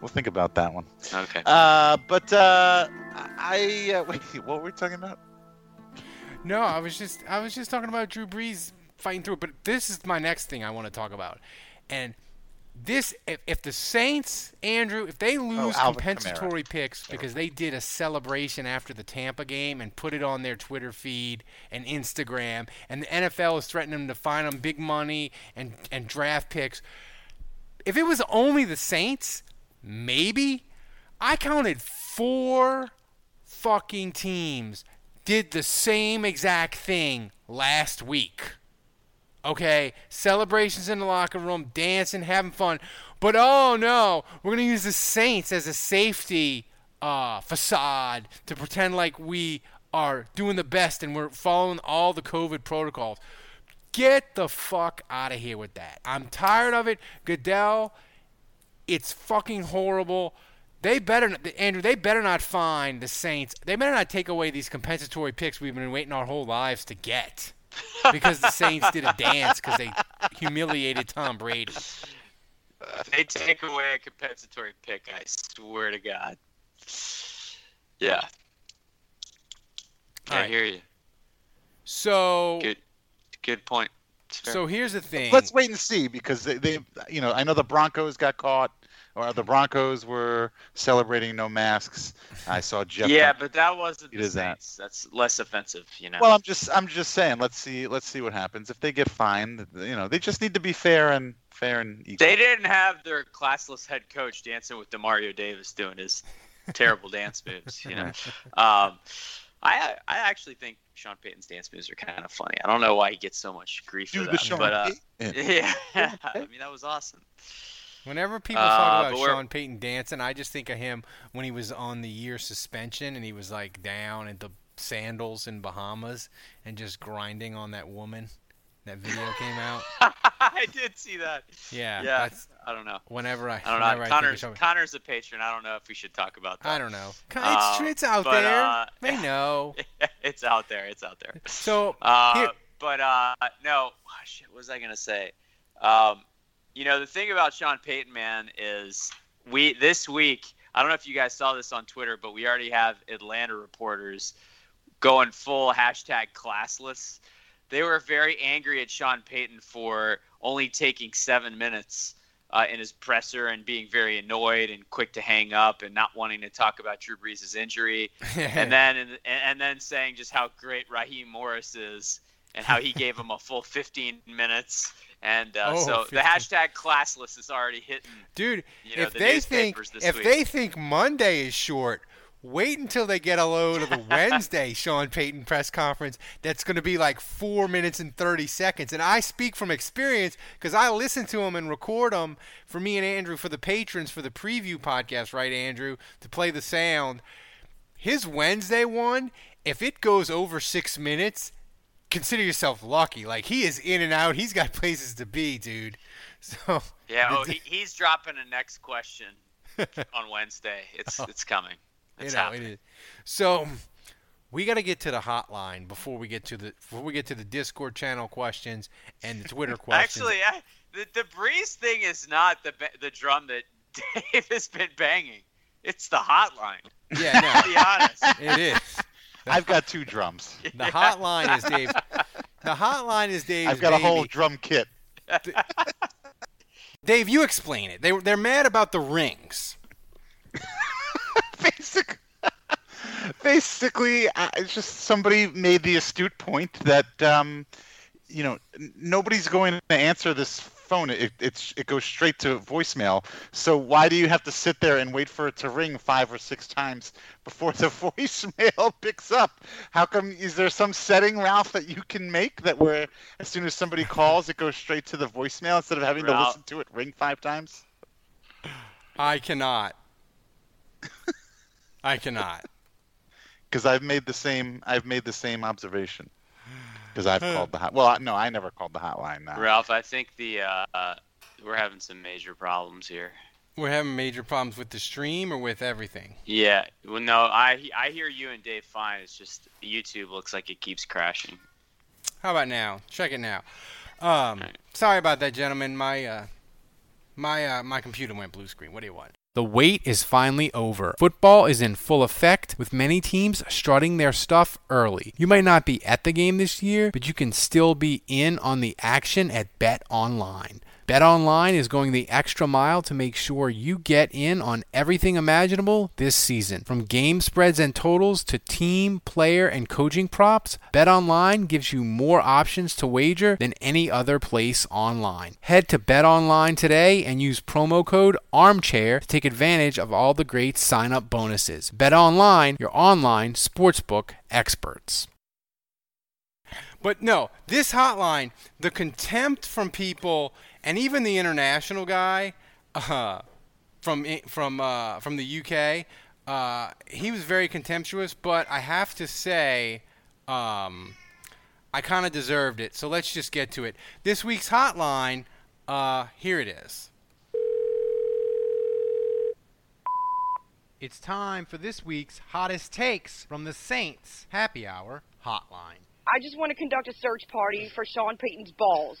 We'll think about that one. Okay. Uh, but uh, I uh, [laughs] wait. What were we talking about? No, I was just I was just talking about Drew Brees fighting through. it, But this is my next thing I want to talk about, and this if, if the Saints, Andrew, if they lose Oh, compensatory picks because they did a celebration after the Tampa game and put it on their Twitter feed and Instagram, and the NFL is threatening them to fine them big money and and draft picks. If it was only the Saints, maybe. I counted four fucking teams did the same exact thing last week. Okay, celebrations in the locker room, dancing, having fun. But oh no, we're gonna use the Saints as a safety uh, facade to pretend like we are doing the best and we're following all the COVID protocols. Get the fuck out of here with that. I'm tired of it. Goodell, it's fucking horrible. They better, Andrew. They better not find the Saints. They better not take away these compensatory picks we've been waiting our whole lives to get, because the Saints did a dance because they humiliated Tom Brady. If they take away a compensatory pick, I swear to God. Yeah. I Alright. hear you. So, Good, good point. It's so here's the thing. Let's wait and see because they, they, you know, I know the Broncos got caught, or the Broncos were celebrating no masks. I saw Jeff. yeah, but that wasn't It the is that. That's less offensive, you know. Well, I'm just, I'm just saying. Let's see, let's see what happens. If they get fined, you know, they just need to be fair and fair and equal. they didn't have their classless head coach dancing with Demario Davis doing his terrible dance [laughs] moves. You know, um, I I actually think Sean Payton's dance moves are kind of funny. I don't know why he gets so much grief Do for the Sean but uh, Payton. [laughs] yeah, [laughs] I mean that was awesome. Whenever people Uh, talk about Sean Payton dancing, I just think of him when he was on the year suspension and he was like down at the sandals in Bahamas and just grinding on that woman. That video came out. [laughs] I did see that. Yeah, Yeah, that's I don't know. whenever I. I don't know. I Connor's Sean- Connor's a patron. I don't know if we should talk about that. I don't know. It's, Uh, it's out but, there. uh, they [laughs] know. [laughs] it's out there. It's out there. So Uh, but uh, no, oh, shit. What was I gonna say? Um, you know, the thing about Sean Payton, man, is we this week. I don't know if you guys saw this on Twitter, but we already have Atlanta reporters going full hashtag classless. They were very angry at Sean Payton for only taking seven minutes uh, in his presser and being very annoyed and quick to hang up and not wanting to talk about Drew Brees' injury [laughs] and then and, and then saying just how great Raheem Morris is and how he gave him a full 15 minutes. And uh, Oh, so 15. [laughs] the hashtag classless is already hitting. dude, you know, if the they think if week. they think Monday is short, wait until they get a load of the [laughs] Wednesday Sean Payton press conference. That's going to be like four minutes and thirty seconds. And I speak from experience because I listen to them and record them for me and Andrew for the patrons for the preview podcast, right, Andrew, to play the sound. His Wednesday one, if it goes over six minutes, consider yourself lucky. Like he is in and out. He's got [laughs] places to be, dude. So Yeah, oh, he, he's dropping the next question [laughs] on Wednesday. It's oh. it's coming. you It's know, uh, happening. it. So we got to get to the hotline before we get to the before we get to the Discord channel questions and the Twitter [laughs] questions. Actually, I, the the Brees thing is not the the drum that Dave has been banging. It's the hotline. Yeah, no. To be honest. It is. I've got two drums. [laughs] The hotline is Dave. The hotline is Dave. I've got a whole drum kit. [laughs] Dave, you explain it. They they're mad about the rings. [laughs] Basic, basically, uh, it's just somebody made the astute point that um, you know nobody's going to answer this phone. It it's it goes straight to voicemail. So why do you have to sit there and wait for it to ring five or six times before the [laughs] voicemail picks up? How come? Is there some setting, Ralph, that you can make that where as soon as somebody calls, it goes straight to the voicemail instead of having to listen to it ring five times? I cannot. I cannot. [laughs] because I've made the same I've made the same observation because I've called the hot. Well, no, I never called the hotline. Now. Ralph, I think the uh, we're having some major problems here. We're having major problems with the stream or with everything. Yeah. Well, no, I I hear you and Dave fine. It's just YouTube looks like it keeps crashing. How about now? Check it now. Um, sorry about that, gentlemen. My uh, my uh, my computer went blue screen. What do you want? The wait is finally over. Football is in full effect, with many teams strutting their stuff early. You might not be at the game this year, but you can still be in on the action at Bet Online. Bet Online is going the extra mile to make sure you get in on everything imaginable this season. From game spreads and totals to team, player, and coaching props, Bet Online gives you more options to wager than any other place online. Head to Bet Online today and use promo code ARMCHAIR to take advantage of all the great sign up bonuses. Bet Online, your online sportsbook experts. But no, this hotline, the contempt from people, and even the international guy uh, from from uh, from the UK, uh, he was very contemptuous. But I have to say, um, I kind of deserved it. So let's just get to it. This week's hotline, uh, here it is. It's time for this week's hottest takes from the Saints Happy Hour Hotline. I just want to conduct a search party for Sean Payton's balls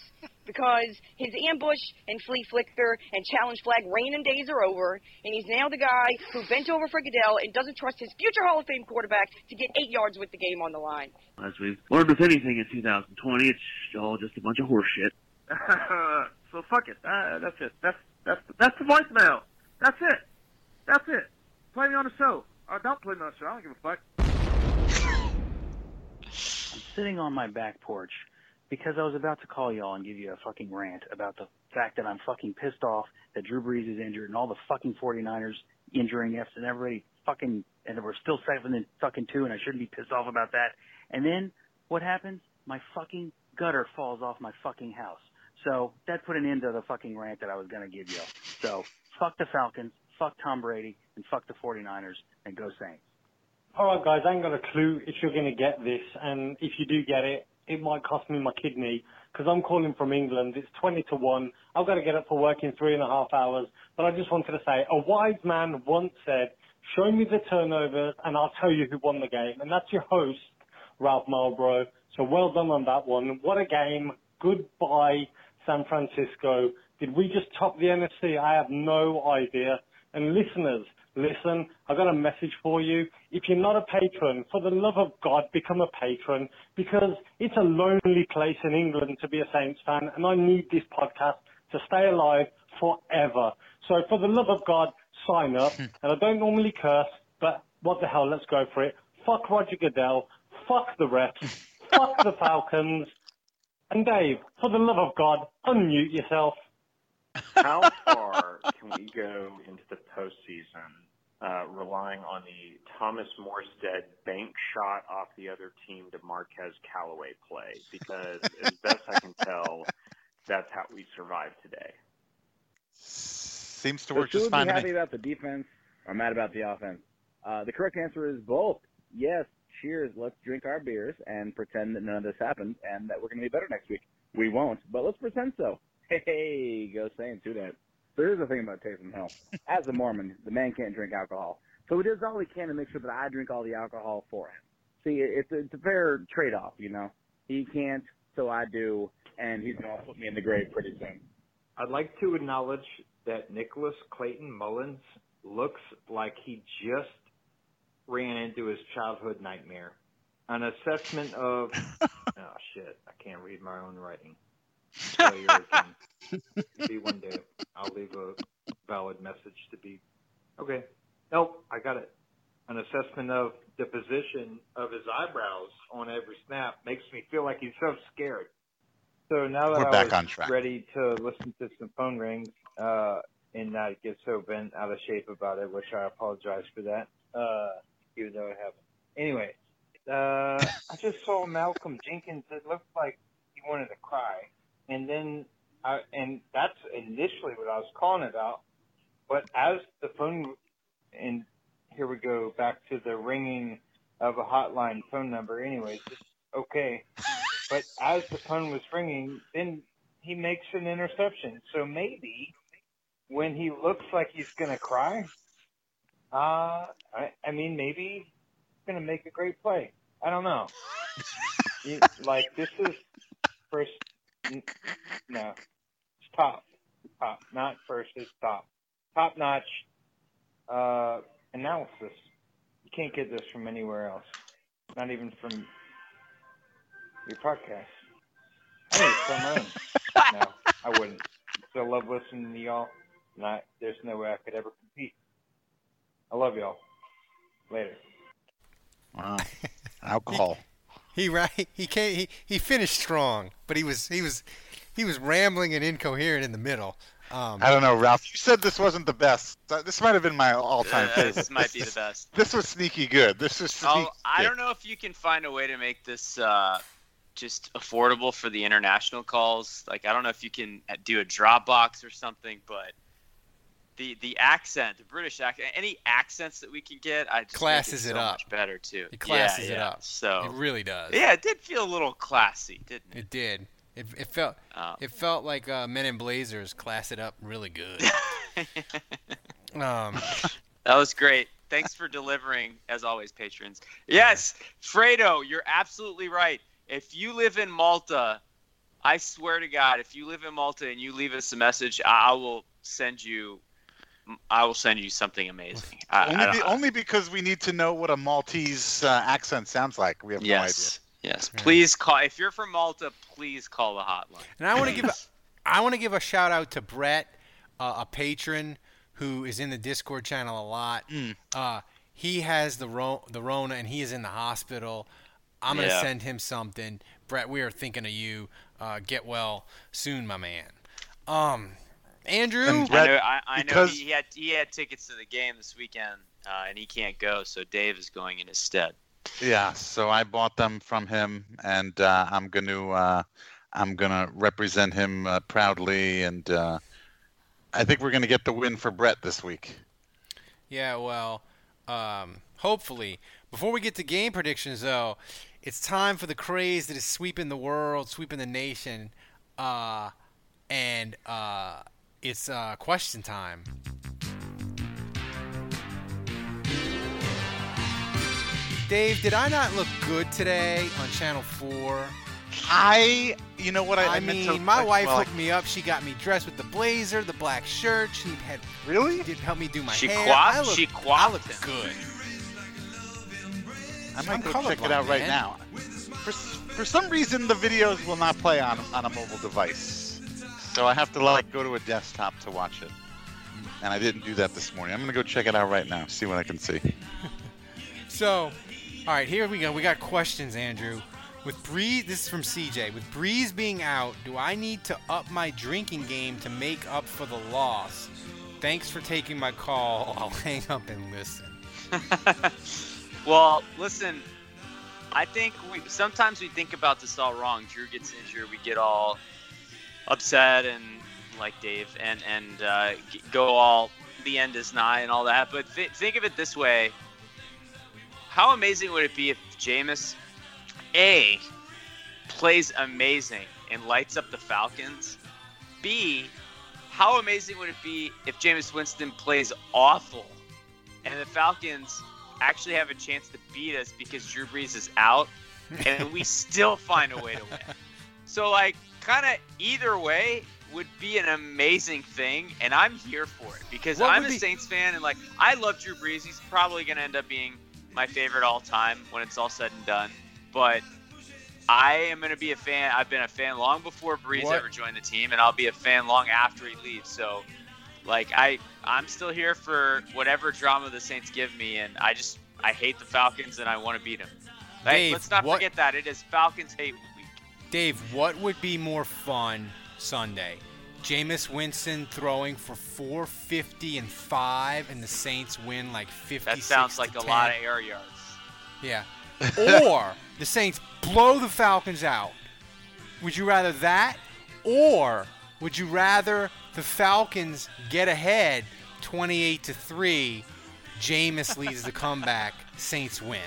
because his ambush and flea flicker and challenge flag reigning days are over, and he's now the guy who bent over for Goodell and doesn't trust his future Hall of Fame quarterback to get eight yards with the game on the line. As we've learned with anything in 2020, it's all just a bunch of horseshit. [laughs] so fuck it. Uh, that's it. That's that's that's the voicemail. That's it. That's it. Play me on the show. Or don't play me on the show. I don't give a fuck. [laughs] Sitting on my back porch because I was about to call y'all and give you a fucking rant about the fact that I'm fucking pissed off that Drew Brees is injured and all the fucking 49ers injuring us and everybody fucking, and we're still seven and fucking two and I shouldn't be pissed off about that. And then what happens? My fucking gutter falls off my fucking house. So that put an end to the fucking rant that I was going to give you. So fuck the Falcons, fuck Tom Brady, and fuck the 49ers and go Saints. All right, guys, I ain't got a clue if you're going to get this, and if you do get it, it might cost me my kidney because I'm calling from England. It's 20 to 1. I've got to get up for work in three and a half hours. But I just wanted to say, a wise man once said, show me the turnovers and I'll tell you who won the game. And that's your host, Ralph Malbrough. So well done on that one. What a game. Goodbye, San Francisco. Did we just top the NFC? I have no idea. And listeners, listen, I've got a message for you. If you're not a patron, for the love of God, become a patron because it's a lonely place in England to be a Saints fan and I need this podcast to stay alive forever. So for the love of God, sign up. [laughs] and I don't normally curse, but what the hell, let's go for it. Fuck Roger Goodell. Fuck the refs. [laughs] fuck the Falcons. And Dave, for the love of God, unmute yourself. How far can we go into the postseason uh, relying on the Thomas Morstead bank shot off the other team to Marquez Callaway play? Because as [laughs] best I can tell, that's how we survived today. Seems to work should just we fine be to happy me. about the defense or mad about the offense? Uh, the correct answer is both. Yes, cheers. Let's drink our beers and pretend that none of this happened and that we're going to be better next week. We won't, but let's pretend so. Hey, go Saints, do that. So here's the thing about Taysom Hill. As a Mormon, the man can't drink alcohol. So he does all he can to make sure that I drink all the alcohol for him. See, it's a, it's a fair trade-off, you know. He can't, so I do, and he's going to put me in the grave pretty soon. I'd like to acknowledge that Nicholas Clayton Mullens looks like he just ran into his childhood nightmare. An assessment of [laughs] oh shit, I can't read my own writing. Try yours again. Maybe one day I'll leave a valid message to be okay. Nope, I got it. An assessment of the position of his eyebrows on every snap makes me feel like he's so scared. So now that We're I back was on track. ready to listen to some phone rings, uh, and not get so bent out of shape about it, which I apologize for that, uh, even though it happened. Anyway, uh, I just saw Malcolm Jenkins. It looked like he wanted to cry, and then I, and that's initially what I was calling about. But as the phone, and here we go back to the ringing of a hotline phone number. Anyways, okay. But as the phone was ringing, then he makes an interception. So maybe when he looks like he's gonna cry, uh, I, I mean, maybe he's gonna make a great play. I don't know. [laughs] you, like this is first, no, it's top, top, not first, it's top, top notch uh, analysis. You can't get this from anywhere else, not even from your podcast. I my own. No, I wouldn't. Still love listening to y'all. Not, there's no way I could ever compete. I love y'all. Later. Wow. Alcohol. He right. [laughs] He came. He, he finished strong, but he was he was he was rambling and incoherent in the middle. Um, I don't know, Ralph. You said this wasn't the best. Uh, This might have been my all-time Uh, favorite. this might be the best. This was sneaky good. This was sneaky. Oh, I good. don't know if you can find a way to make this uh, just affordable for the international calls. Like, I don't know if you can uh, do a Dropbox or something, but the the accent, the British accent, any accents that we can get, I just Classes it it so up. much better too. It classes yeah, it yeah. up. So it really does. yeah, it did feel a little classy, didn't it? It did. It, it felt Oh. it felt like uh, Men in Blazers class it up really good. [laughs] um, That was great. Thanks for delivering, as always, patrons. Yes, Fredo, you're absolutely right. If you live in Malta, I swear to God, if you live in Malta and you leave us a message, I will send you. I will send you something amazing. I, only, I be- only because we need to know what a Maltese uh, accent sounds like. We have yes, no idea. yes. Please call. If you're from Malta, please call the hotline. And I want to give a, I want to give a shout out to Brett, uh, a patron who is in the Discord channel a lot. Uh, he has the ro- the Rona and he is in the hospital. I'm gonna Yeah. send him something. Brett, we are thinking of you. Uh, get well soon, my man. Um, Andrew, I know. I, I know because- he, he had he had tickets to the game this weekend, uh, and he can't go, so Dave is going in his stead. Yeah, so I bought them from him, and uh, I'm gonna uh, I'm gonna represent him uh, proudly, and uh, I think we're gonna get the win for Brett this week. Yeah, well, um, hopefully. Before we get to game predictions, though, it's time for the craze that is sweeping the world, sweeping the nation, uh, and uh, it's uh, question time. Dave, did I not look good today on Channel 4? I, you know what I, I, I mean, to- my like, wife well, hooked me up. She got me dressed with the blazer, the black shirt. She had really she did help me do my She hair. quaffed- I look, she I look good. I might I'm go check it out right now. For, for some reason, the videos will not play on on a mobile device, so I have to like go to a desktop to watch it. And I didn't do that this morning. I'm gonna go check it out right now, see what I can see. [laughs] So, all right, here we go. We got questions, Andrew. With Brees, this is from CJ. With Brees being out, do I need to up my drinking game to make up for the loss? Thanks for taking my call. [laughs] I'll hang up and listen. [laughs] Well, listen, I think we sometimes we think about this all wrong. Drew gets injured, we get all upset and like Dave, and and uh, go all the end is nigh and all that. But th- think of it this way: How amazing would it be if Jameis A plays amazing and lights up the Falcons? B, how amazing would it be if Jameis Winston plays awful and the Falcons actually have a chance to beat us because Drew Brees is out and we still find a way to win? [laughs] So, like, kind of either way, would be an amazing thing, and I'm here for it because What I'm a be- Saints fan, and like I love Drew Brees. He's probably gonna end up being my favorite all time when it's all said and done. But I am gonna be a fan. I've been a fan long before Brees What- ever joined the team, and I'll be a fan long after he leaves. So, like I, I'm still here for whatever drama the Saints give me, and I just I hate the Falcons and I want to beat them. Hey, Dave, let's not what- forget that it is Falcons hate. Dave, what would be more fun Sunday? Jameis Winston throwing for 450 and 5 and the Saints win like 50 That sounds like a lot of air yards. Yeah. [laughs] Or the Saints blow the Falcons out. Would you rather that or would you rather the Falcons get ahead 28 to 3, Jameis leads the comeback, Saints win?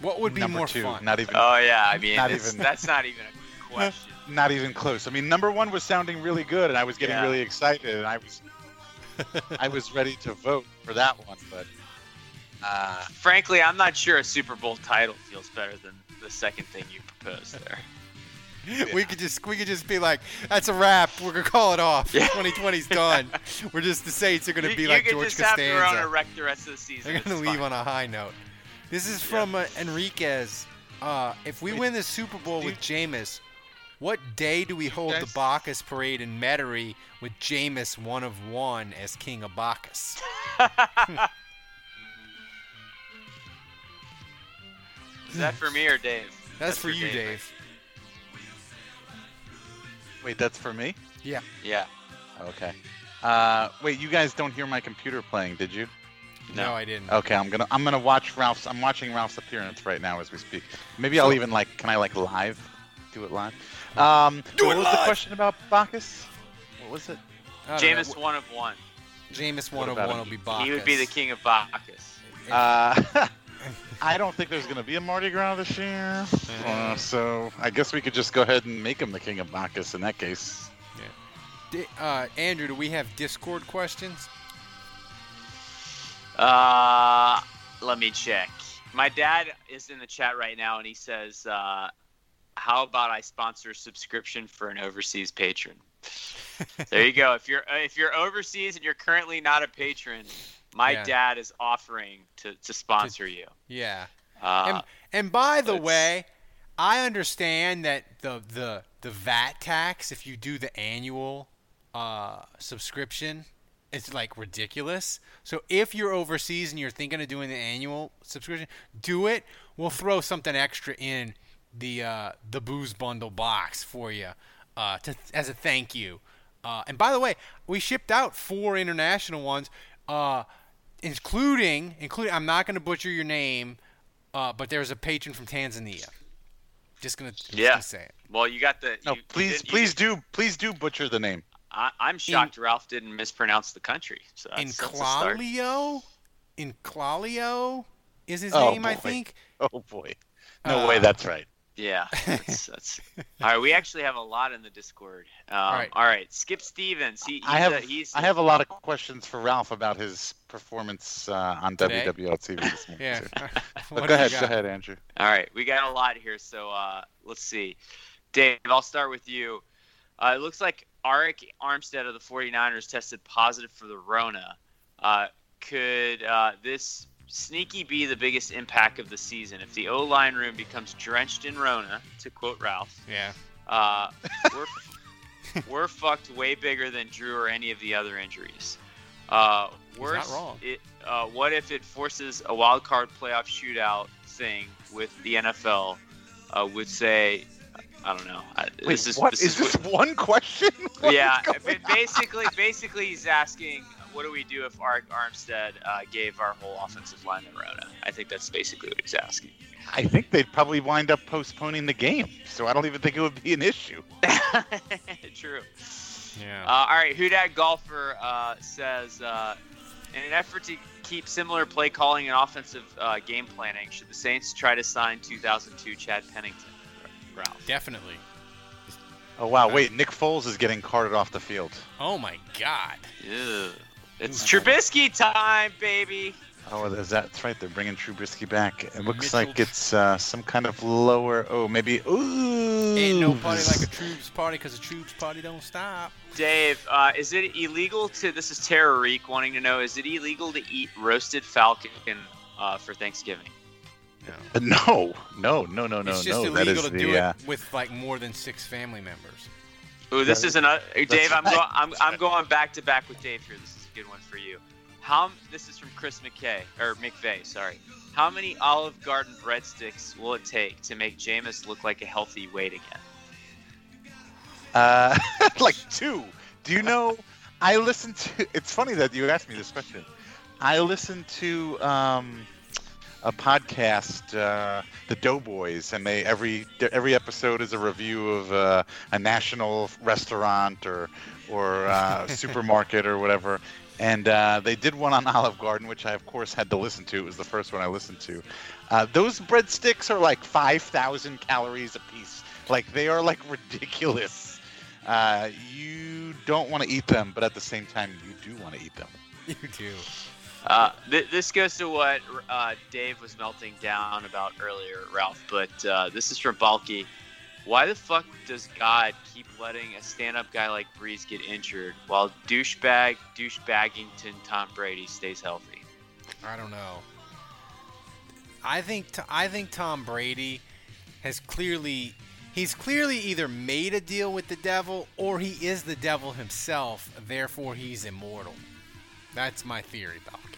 What would be Number more two, fun? Not even. Oh yeah, I mean not it's- even. that's not even a [laughs] question. Not even close. I mean, number one was sounding really good, and I was getting Yeah. really excited, and I was, I was ready to vote for that one, but uh, Frankly, I'm not sure a Super Bowl title feels better than the second thing you proposed there. [laughs] We could just we could just be like, that's a wrap. We're gonna call it off. 2020's done. [laughs] We're just the Saints are gonna you, be you like could George just have Costanza. to run a wreck the rest of the season. They're gonna It's leave fine. on a high note. This is from uh, Enriquez. Uh, if we win the Super Bowl with Jameis, what day do we hold the Bacchus parade in Metairie with Jameis one of one as King of Bacchus? [laughs] Is that for me or Dave? That's, for you, Dave. wait, that's for me. Yeah. Yeah. Okay. Uh, wait, you guys don't hear my computer playing, did you? No, I didn't. Okay, I'm gonna I'm gonna watch Ralph's. I'm watching Ralph's appearance right now as we speak. Maybe I'll even like. Can I like live? Do it live. Um, Do what it was live! the question about Bacchus? What was it? I know. Jameis one of one. Jameis one of one him? will be Bacchus. He would be the king of Bacchus. [laughs] Uh, [laughs] I don't think there's gonna be a Mardi Gras this year, uh, so I guess we could just go ahead and make him the king of Bacchus in that case. Di- uh, Andrew, do we have Discord questions? Uh, let me check. My dad is in the chat right now, and he says, uh, "How about I sponsor a subscription for an overseas patron?" there you go. If you're if you're overseas and you're currently not a patron, my Yeah. dad is offering to, to sponsor you. Yeah. Uh, and, and by the way, I understand that the the the VAT tax, if you do the annual uh, subscription, it's like ridiculous. So if you're overseas and you're thinking of doing the annual subscription, do it. We'll throw something extra in the uh, the booze bundle box for you uh, to, as a thank you. Uh, and by the way, we shipped out four international ones, uh, including including. I'm not going to butcher your name, uh, but there's a patron from Tanzania. Just gonna, just yeah. gonna say it. Well, you got the. No, you- you please, did- you please did- do, please do butcher the name. I, I'm shocked Ralph didn't mispronounce the country. So that's, In that's a start. Clalio, in Clalio is his Oh, name, I think. [laughs] Oh boy, no Uh, way, that's right. Yeah, [laughs] that's, that's all right. We actually have a lot in the Discord. Um, all, right. right. Skip Stevens. He, he's I have a, he's I have a lot of questions for Ralph about his performance uh, on Today? WWL TV this morning. Yeah. too. [laughs] What go ahead, got? go ahead, Andrew. All right, we got a lot here, so uh, let's see. Dave, I'll start with you. Uh, it looks like Arik Armstead of the 49ers tested positive for the Rona. Uh, could uh, this sneaky be the biggest impact of the season? If the O line room becomes drenched in Rona, to quote Ralph, Yeah. uh, [laughs] we're, we're fucked way bigger than Drew or any of the other injuries. Uh, He's worse, not wrong. It, uh, what if it forces a wild card playoff shootout thing with the NFL? Uh, would say, I don't know. I, Wait, this is what this is this one question? [laughs] What yeah, is going but basically, basically, he's asking, what do we do if Arik Armstead uh, gave our whole offensive line the Rona? I think that's basically what he's asking. I think they'd probably wind up postponing the game, so I don't even think it would be an issue. [laughs] True. Yeah. Uh, all right, Hudak Golfer uh, says, uh, in an effort to keep similar play calling and offensive uh, game planning, should the Saints try to sign 2002 Chad Pennington? Ralph. Definitely. Oh wow, wait, Nick Foles is getting carted off the field. Oh my God. Ew. It's Trubisky time, baby. Oh, is that, that's right. They're bringing Trubisky back. It looks like it's uh, some kind of lower. Oh, maybe. Ooh. Ain't no party like a troops party because a troops party don't stop. Dave, uh, is it illegal to? This is Tara Reek wanting to know: Is it illegal to eat roasted falcon uh, for Thanksgiving? Uh, [laughs] No, no, no, no, no, it's just no. That illegal is to the. do uh, it with like more than six family members. Ooh, this That- is another. Dave, that's I'm right. [laughs] going. I'm, I'm going back to back with Dave here. This is a good one for you. How? This is from Chris McKay or McVeigh. Sorry. How many Olive Garden breadsticks will it take to make Jameis look like a healthy weight again? Uh, [laughs] like two. Do you know? I listened to. It's funny that you asked me this question. I listened to um, a podcast, uh, The Doughboys, and they every every episode is a review of uh, a national restaurant or or uh, [laughs] supermarket or whatever. And uh, they did one on Olive Garden, which I of course had to listen to. It was the first one I listened to. Uh, those breadsticks are like five thousand calories a piece. Like they are like ridiculous. Uh, you don't want to eat them, but at the same time, you do want to eat them. You do. Uh, th- this goes to what uh, Dave was melting down about earlier, Ralph. But uh, this is from Balky. Why the fuck does God keep letting a stand-up guy like Brees get injured while douchebag, douchebaggington Tom Brady stays healthy? I don't know. I think t- I think Tom Brady has clearly he's clearly either made a deal with the devil or he is the devil himself. Therefore, he's immortal. That's my theory, Balky.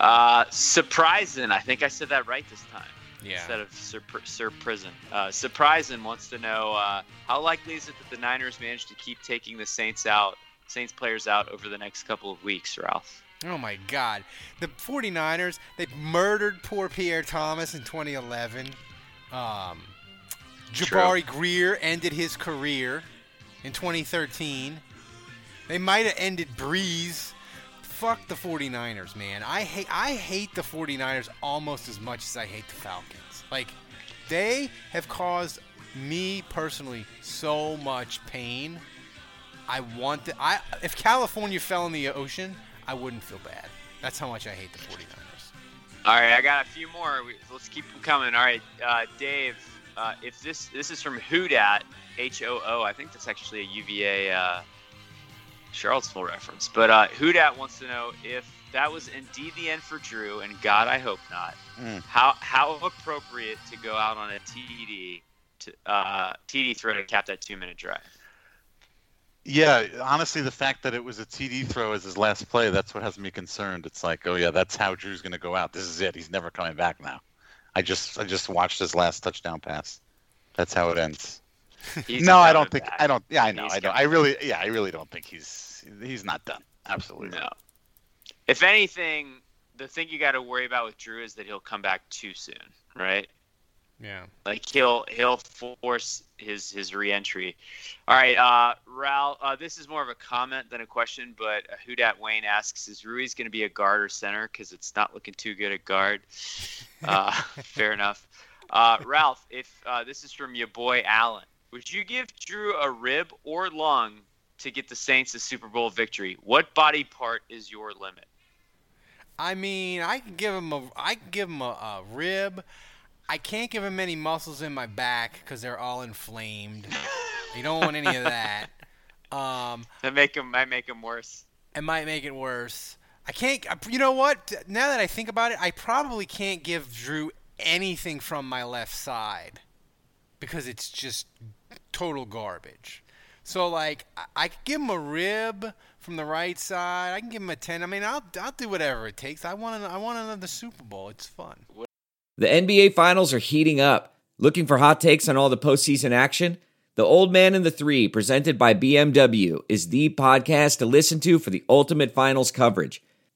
Uh, surprising. I think I said that right this time. Yeah. Instead of Sir, Sir Prison. Uh, surprising wants to know uh, how likely is it that the Niners manage to keep taking the Saints out, Saints players out over the next couple of weeks, Ralph? Oh my God. The 49ers, they murdered poor Pierre Thomas in 2011. Um, Jabari Greer ended his career in 2013. They might have ended Brees. Fuck the 49ers, man. I hate I hate the 49ers almost as much as I hate the Falcons. Like they have caused me personally so much pain. I want to, I if California fell in the ocean, I wouldn't feel bad. That's how much I hate the 49ers. All right, I got a few more. We- Let's keep them coming. All right, uh, Dave. Uh, if this this is from Hoodat, H O O. I think that's actually a UVA uh, Charlottesville reference. But uh, Hoodat wants to know if that was indeed the end for Drew, and God, I hope not. Mm. How how appropriate to go out on a TD to uh, TD throw to cap that two minute drive. Yeah, honestly, the fact that it was a TD throw as his last play, that's what has me concerned. It's like, oh yeah, that's how Drew's going to go out. This is it. He's never coming back now. I just I just watched his last touchdown pass. That's how it ends. [laughs] He's no, I don't think back. I don't yeah, I know. He's I don't. I really yeah, I really don't think he's he's not done. Absolutely. No. If anything, the thing you got to worry about with Drew is that he'll come back too soon, right? Yeah. Like he'll he'll force his his reentry. All right, uh, Ral. Uh, this is more of a comment than a question, but uh, Hudat Wayne asks: Is Ruiz going to be a guard or center? Because it's not looking too good at guard. [laughs] Uh, [laughs] fair enough. Uh, Ralph, if uh, this is from your boy Allen, would you give Drew a rib or lung to get the Saints a Super Bowl victory? What body part is your limit? I mean, I can give him a I can give him a, a rib. I can't give him any muscles in my back because they're all inflamed. you don't want any of that. [laughs] Um, That make him might make him worse. it might make it worse. I can't. You know what? Now that I think about it, I probably can't give Drew anything from my left side because it's just total garbage. So like, I, I could give him a rib from the right side. I can give him a ten. I mean, I'll I'll do whatever it takes. I want an, I want another Super Bowl. It's fun. The NBA Finals are heating up. Looking for hot takes on all the postseason action? The Old Man and the Three, presented by BMW, is the podcast to listen to for the ultimate finals coverage.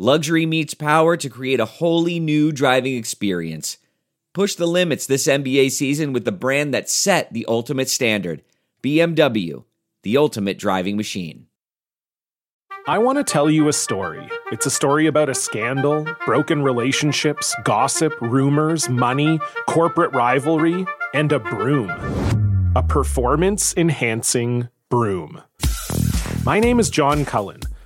Luxury meets power to create a wholly new driving experience. Push the limits this NBA season with the brand that set the ultimate standard BMW, the ultimate driving machine. I want to tell you a story. It's a story about a scandal, broken relationships, gossip, rumors, money, corporate rivalry, and a broom. A performance enhancing broom. My name is John Cullen.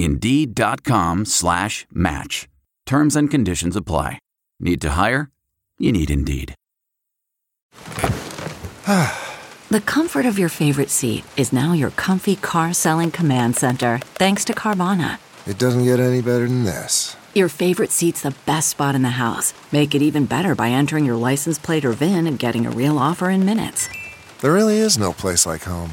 Indeed.com slash match. Terms and conditions apply. Need to hire? You need Indeed. [sighs] the comfort of your favorite seat is now your comfy car selling command center, thanks to Carvana. It doesn't get any better than this. Your favorite seat's the best spot in the house. Make it even better by entering your license plate or VIN and getting a real offer in minutes. There really is no place like home.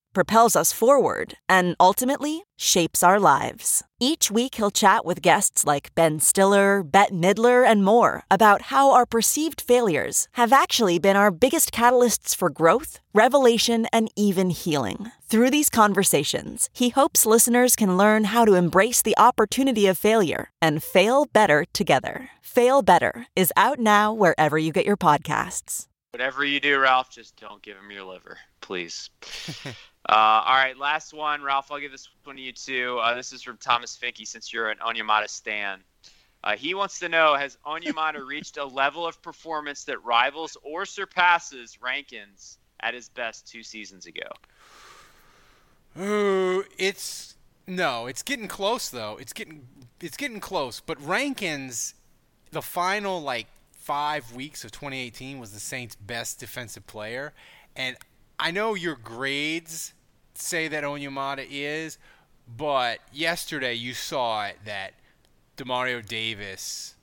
propels us forward, and ultimately shapes our lives. Each week, he'll chat with guests like Ben Stiller, Bette Midler, and more about how our perceived failures have actually been our biggest catalysts for growth, revelation, and even healing. Through these conversations, he hopes listeners can learn how to embrace the opportunity of failure and fail better together. Fail Better is out now wherever you get your podcasts. Whatever you do, Ralph, just don't give him your liver, please. [laughs] uh, all right, last one, Ralph. I'll give this one to you too. Uh, this is from Thomas Finke, since you're an Onyemata stan. Uh, he wants to know: Has Onyemata [laughs] reached a level of performance that rivals or surpasses Rankins at his best two seasons ago? Ooh, it's no, it's getting close though. It's getting it's getting close. But Rankins, the final like five weeks of 2018 was the Saints' best defensive player, and I know your grades say that Onyemata is, but yesterday you saw it that Demario Davis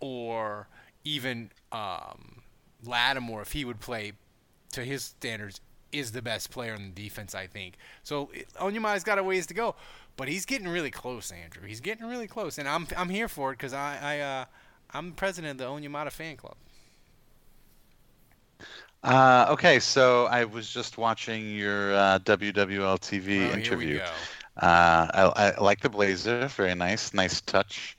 or even um, Lattimore, if he would play to his standards, is the best player on the defense, I think. So Onyemata's got a ways to go, but he's getting really close, Andrew. He's getting really close, and I'm I'm here for it because I I uh, I'm president of the Onyemata fan club. Uh, okay, so I was just watching your uh, WWL TV Oh, here we interview. go. Uh, I, I like the blazer. Very nice, nice touch.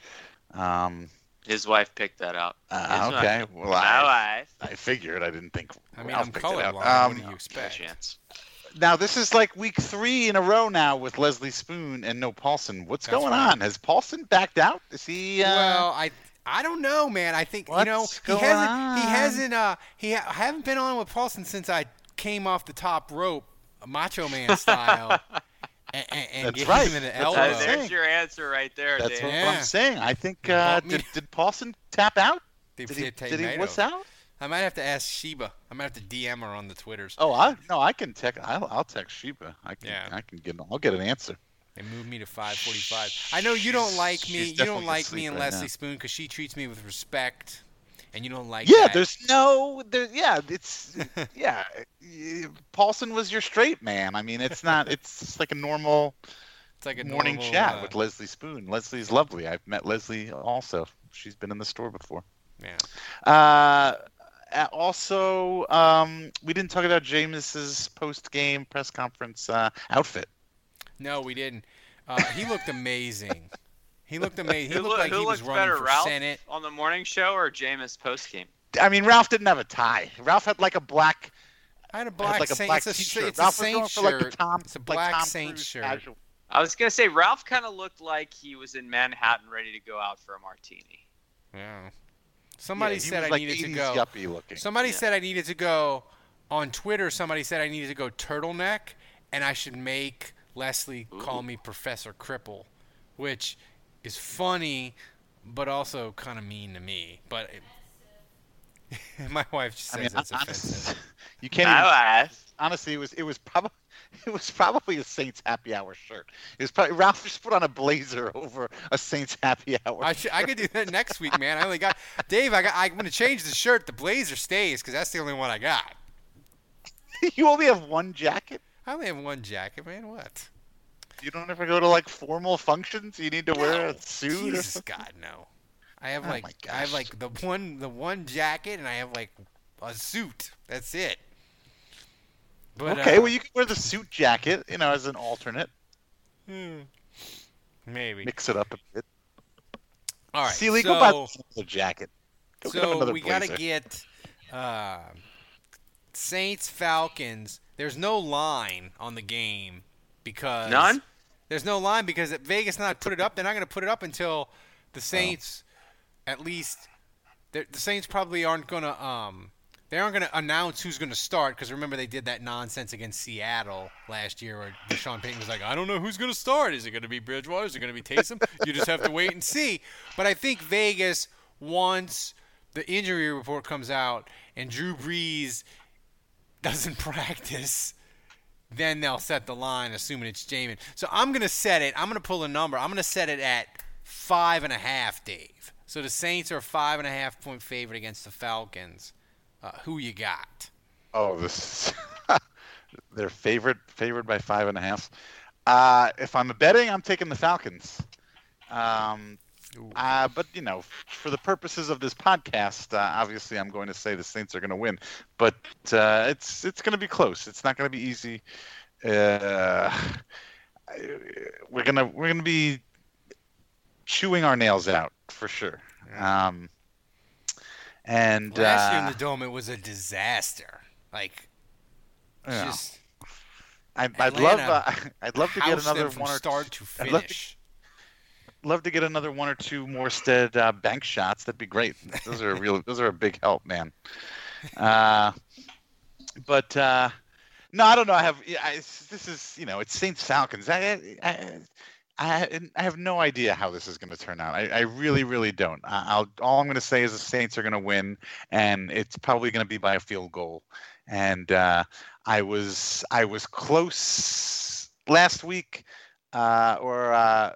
Um, His wife picked that up. uh, okay, wife. well, My I, wife. I figured. I didn't think. I mean, Ralph I'm picked it out. colorblind. Um, what do you expect? Chance. Now this is like week three in a row now with Leslie Spoon and no Paulson. What's That's going right. on? Has Paulson backed out? Is he? Uh, Well, I I don't know, man. I think you know he hasn't on? he hasn't uh he ha- I haven't been on with Paulson since I came off the top rope, Macho Man [laughs] style, and, and, and That's get right. him in the That's elbow. what I'm saying. there's your answer right there, That's Dave. what Yeah. I'm saying. I think uh, did, did Paulson tap out? They Did he, did did he what's out? I might have to ask Sheba. I might have to DM her on the Twitters. Oh, I no, I can text. I'll, I'll text Sheba. I can. Yeah. I can get. I'll get an answer. They moved me to 5:45. I know you don't like me. she's You don't like me and right Leslie now. Spoon because she treats me with respect, and you don't like. Yeah, that. there's no. There, yeah, it's. yeah, Paulson was your straight man. I mean, it's not. It's just like a normal It's like a morning normal, chat uh, with Leslie Spoon. Leslie's lovely. I've met Leslie also. She's been in the store before. Yeah. Uh, uh, also, um, we didn't talk about Jameis's post-game press conference uh, outfit. No, we didn't. Uh, he looked amazing. He looked amazing. He looked like who he was running better, for Ralph Senate. on the morning show or Jameis post game? I mean, Ralph didn't have a tie. Ralph had like a black. I had a had black like a Saint- black it's a- t-shirt. it's a Ralph was going Saint for like the. Tom. It's a black Tom Saint Cruise shirt. casual. I was gonna say Ralph kind of looked like he was in Manhattan, ready to go out for a martini. Yeah. Somebody Yeah, said I like needed to go. Somebody Yeah. said I needed to go on Twitter. Somebody said I needed to go turtleneck, and I should make Leslie call me Professor Cripple, which is funny, but also kind of mean to me. But it, [laughs] my wife says I mean, that's honest- offensive. [laughs] you can't. My Even, wife. honestly, it was it was probably [laughs] it was probably a Saints happy hour shirt. It was probably Ralph just put on a blazer over a Saints happy hour. I, sh- I could do that next week, man. I only got Dave. I got. I'm gonna change the shirt. The blazer stays because that's the only one I got. you only have one jacket. I only have one jacket, man. What? You don't ever go to like formal functions. You need to wear a suit Jesus. God, no. I have Oh like I have like the one the one jacket and I have like a suit. That's it. But, okay, uh, well you can wear the suit jacket, you know, as an alternate. hmm, maybe. Mix it up a bit. All right. Sealy, so, go buy another jacket. Go so another we gotta get uh, Saints Falcons. There's no line on the game because None? There's no line because if Vegas not put it up. They're not going to put it up until the Saints, at least, the the Saints probably aren't going to um they aren't going to announce who's going to start because remember they did that nonsense against Seattle last year where Deshaun Payton was like, I don't know who's going to start. Is it going to be Bridgewater? Is it going to be Taysom? you just have to wait and see. But I think Vegas once the injury report comes out and Drew Brees doesn't [laughs] practice, then they'll set the line, assuming it's Jameis. So I'm gonna set it. I'm gonna pull a number. I'm gonna set it at five and a half, Dave. So the Saints are five and a half point favorite against the Falcons. Uh, who you got? Oh, this [laughs] They're favorite favored by five and a half. Uh, if I'm betting, I'm taking the Falcons. Um, uh, but you know, for the purposes of this podcast, uh, obviously, I'm going to say the Saints are going to win. But uh, it's it's going to be close. It's not going to be easy. Uh, we're gonna we're gonna be chewing our nails out for sure. Um, and Last year in uh, the dome, it was a disaster. Like, just I'd, I'd love uh, [laughs] I'd love to get another one or start to I'd love to, finish. Love to get another one or two Morstead uh, bank shots. That'd be great. Those are a real. Those are a big help, man. Uh, but uh, no, I don't know. I have. I, this is you know it's Saints Falcons. I I, I I have no idea how this is going to turn out. I, I really really don't. I'll all I'm going to say is the Saints are going to win, and it's probably going to be by a field goal. And uh, I was I was close last week, uh, or. Uh,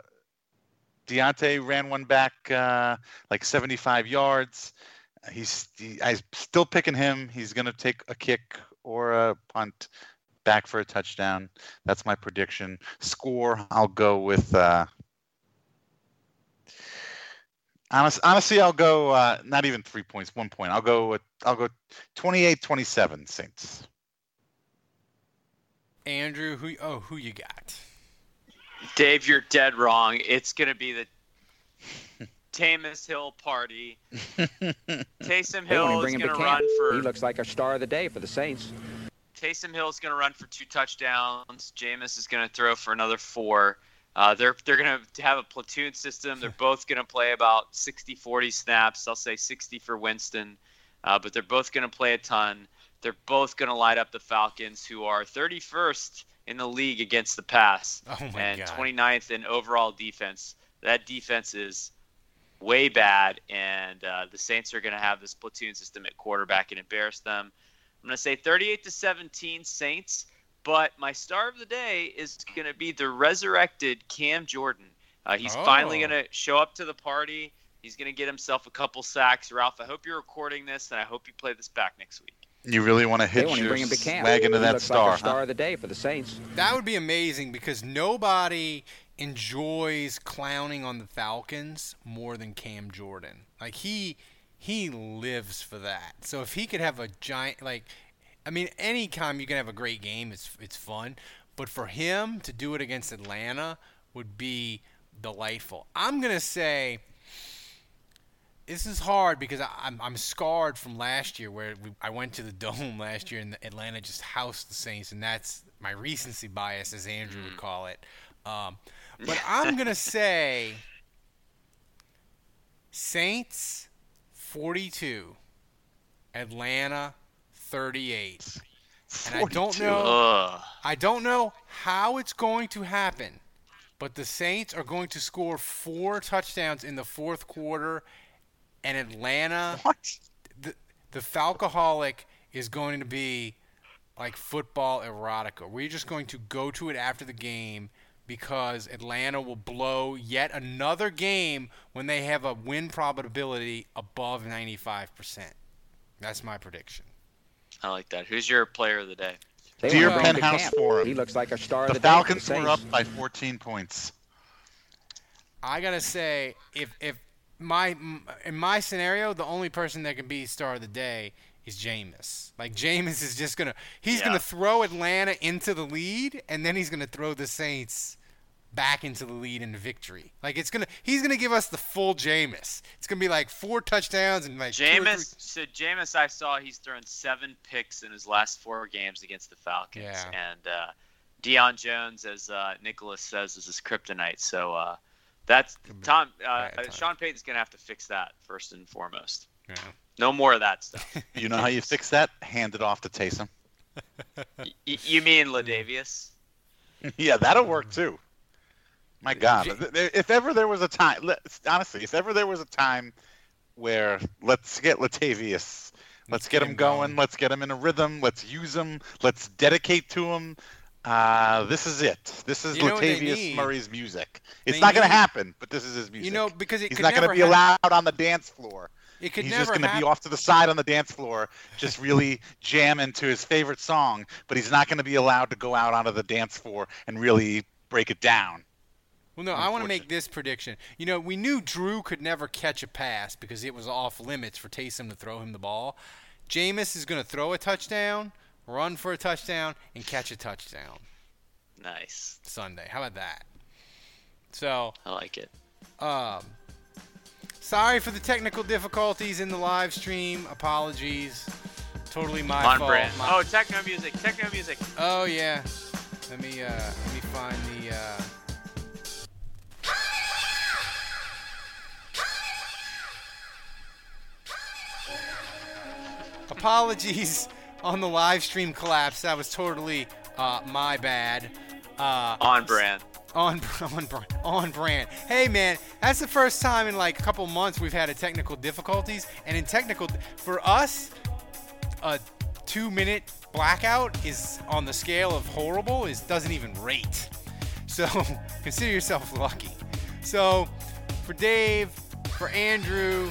Deontay ran one back uh, like 75 yards. He's he, I'm still picking him. He's going to take a kick or a punt back for a touchdown. That's my prediction. Score, I'll go with. Uh, honest, honestly, I'll go uh, not even three points, one point. I'll go with I'll go 28-27 Saints. Andrew, who? Oh, who you got? Dave, you're dead wrong. It's going to be the [laughs] Taysom Hill party. [laughs] Taysom Hill is going to to run for He looks like a star of the day for the Saints. Taysom Hill is going to run for two touchdowns. Jameis is going to throw for another four. Uh, they're they're going to have a platoon system. They're both going to play about 60-40 snaps. I'll say 60 for Winston, uh, but they're both going to play a ton. They're both going to light up the Falcons, who are 31st in the league against the pass Oh my and God. 29th in overall defense. That defense is way bad, and uh, the Saints are going to have this platoon system at quarterback and embarrass them. I'm going to say 38 to 17 Saints, but my star of the day is going to be the resurrected Cam Jordan. Uh, he's finally Oh. going to show up to the party. He's going to get himself a couple sacks. Ralph, I hope you're recording this, and I hope you play this back next week. You really want to hit won't your bring him to camp. swag into He that star? like a star huh? of the day for the Saints. That would be amazing because nobody enjoys clowning on the Falcons more than Cam Jordan. Like he he lives for that. So if he could have a giant like I mean anytime you can have a great game it's it's fun, but for him to do it against Atlanta would be delightful. I'm going to say this is hard because I, I'm I'm scarred from last year where we, I went to the dome [laughs] last year and Atlanta just housed the Saints, and that's my recency bias, as Andrew would call it. Um, [laughs] but I'm gonna say Saints 42, Atlanta 38, and I don't know Ugh. I don't know how it's going to happen, but the Saints are going to score four touchdowns in the fourth quarter, and Atlanta, the the Falcoholic is going to be like football erotica. We're just going to go to it after the game because Atlanta will blow yet another game when they have a win probability above 95%. That's my prediction. I like that. Who's your player of the day? They Dear won't him Penthouse. Forum. He looks like a star The of the day Falcons the were up by 14 points. I gotta say, if if my in my scenario, the only person that can be star of the day is Jameis. Like Jameis is just gonna he's Yeah. gonna throw Atlanta into the lead, and then he's gonna throw the Saints back into the lead in victory. Like it's gonna he's gonna give us the full Jameis. It's gonna be like four touchdowns and like Jameis, so Jameis, I saw he's thrown seven picks in his last four games against the Falcons, Yeah. and uh, Deion Jones, as uh, Nicholas says, is his kryptonite. So uh, that's Tom. Uh, Sean Payton's gonna have to fix that first and foremost. Yeah. No more of that stuff. [laughs] You know how you fix that? Hand it off to Taysom. Y- you mean Latavius? [laughs] yeah, that'll work too. My God, if ever there was a time, honestly, if ever there was a time where let's get Latavius, let's, get, him going, let's get him in a rhythm, let's use him, let's dedicate to him. Uh, this is it. This is You Latavius? Murray's music. It's They not going to happen, but this is his music. You know, because it he's could not going to be allowed on the dance floor. It could He's just going to be off to the side on the dance floor, just really [laughs] jamming to his favorite song, but he's not going to be allowed to go out onto the dance floor and really break it down. Well, no, I want to make this prediction. You know, we knew Drew could never catch a pass because it was off limits for Taysom to throw him the ball. Jameis is going to throw a touchdown, run for a touchdown, and catch a touchdown Nice. Sunday. How about that? So, I like it. um, sorry for the technical difficulties in the live stream. Apologies. Totally my On fault. brand. My- Oh, techno music. Techno music. Oh yeah. Let me uh let me find the uh Apologies on the live stream collapse. That was totally uh, my bad. Uh, On brand. On [laughs] on brand. On brand. Hey man, that's the first time in like a couple months we've had a technical difficulties, and in technical for us, a two minute blackout is on the scale of horrible is doesn't even rate. So [laughs] consider yourself lucky. So for Dave, for Andrew,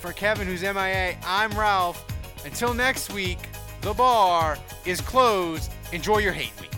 for Kevin who's MIA, I'm Ralph. Until next week, the bar is closed. Enjoy your hate week.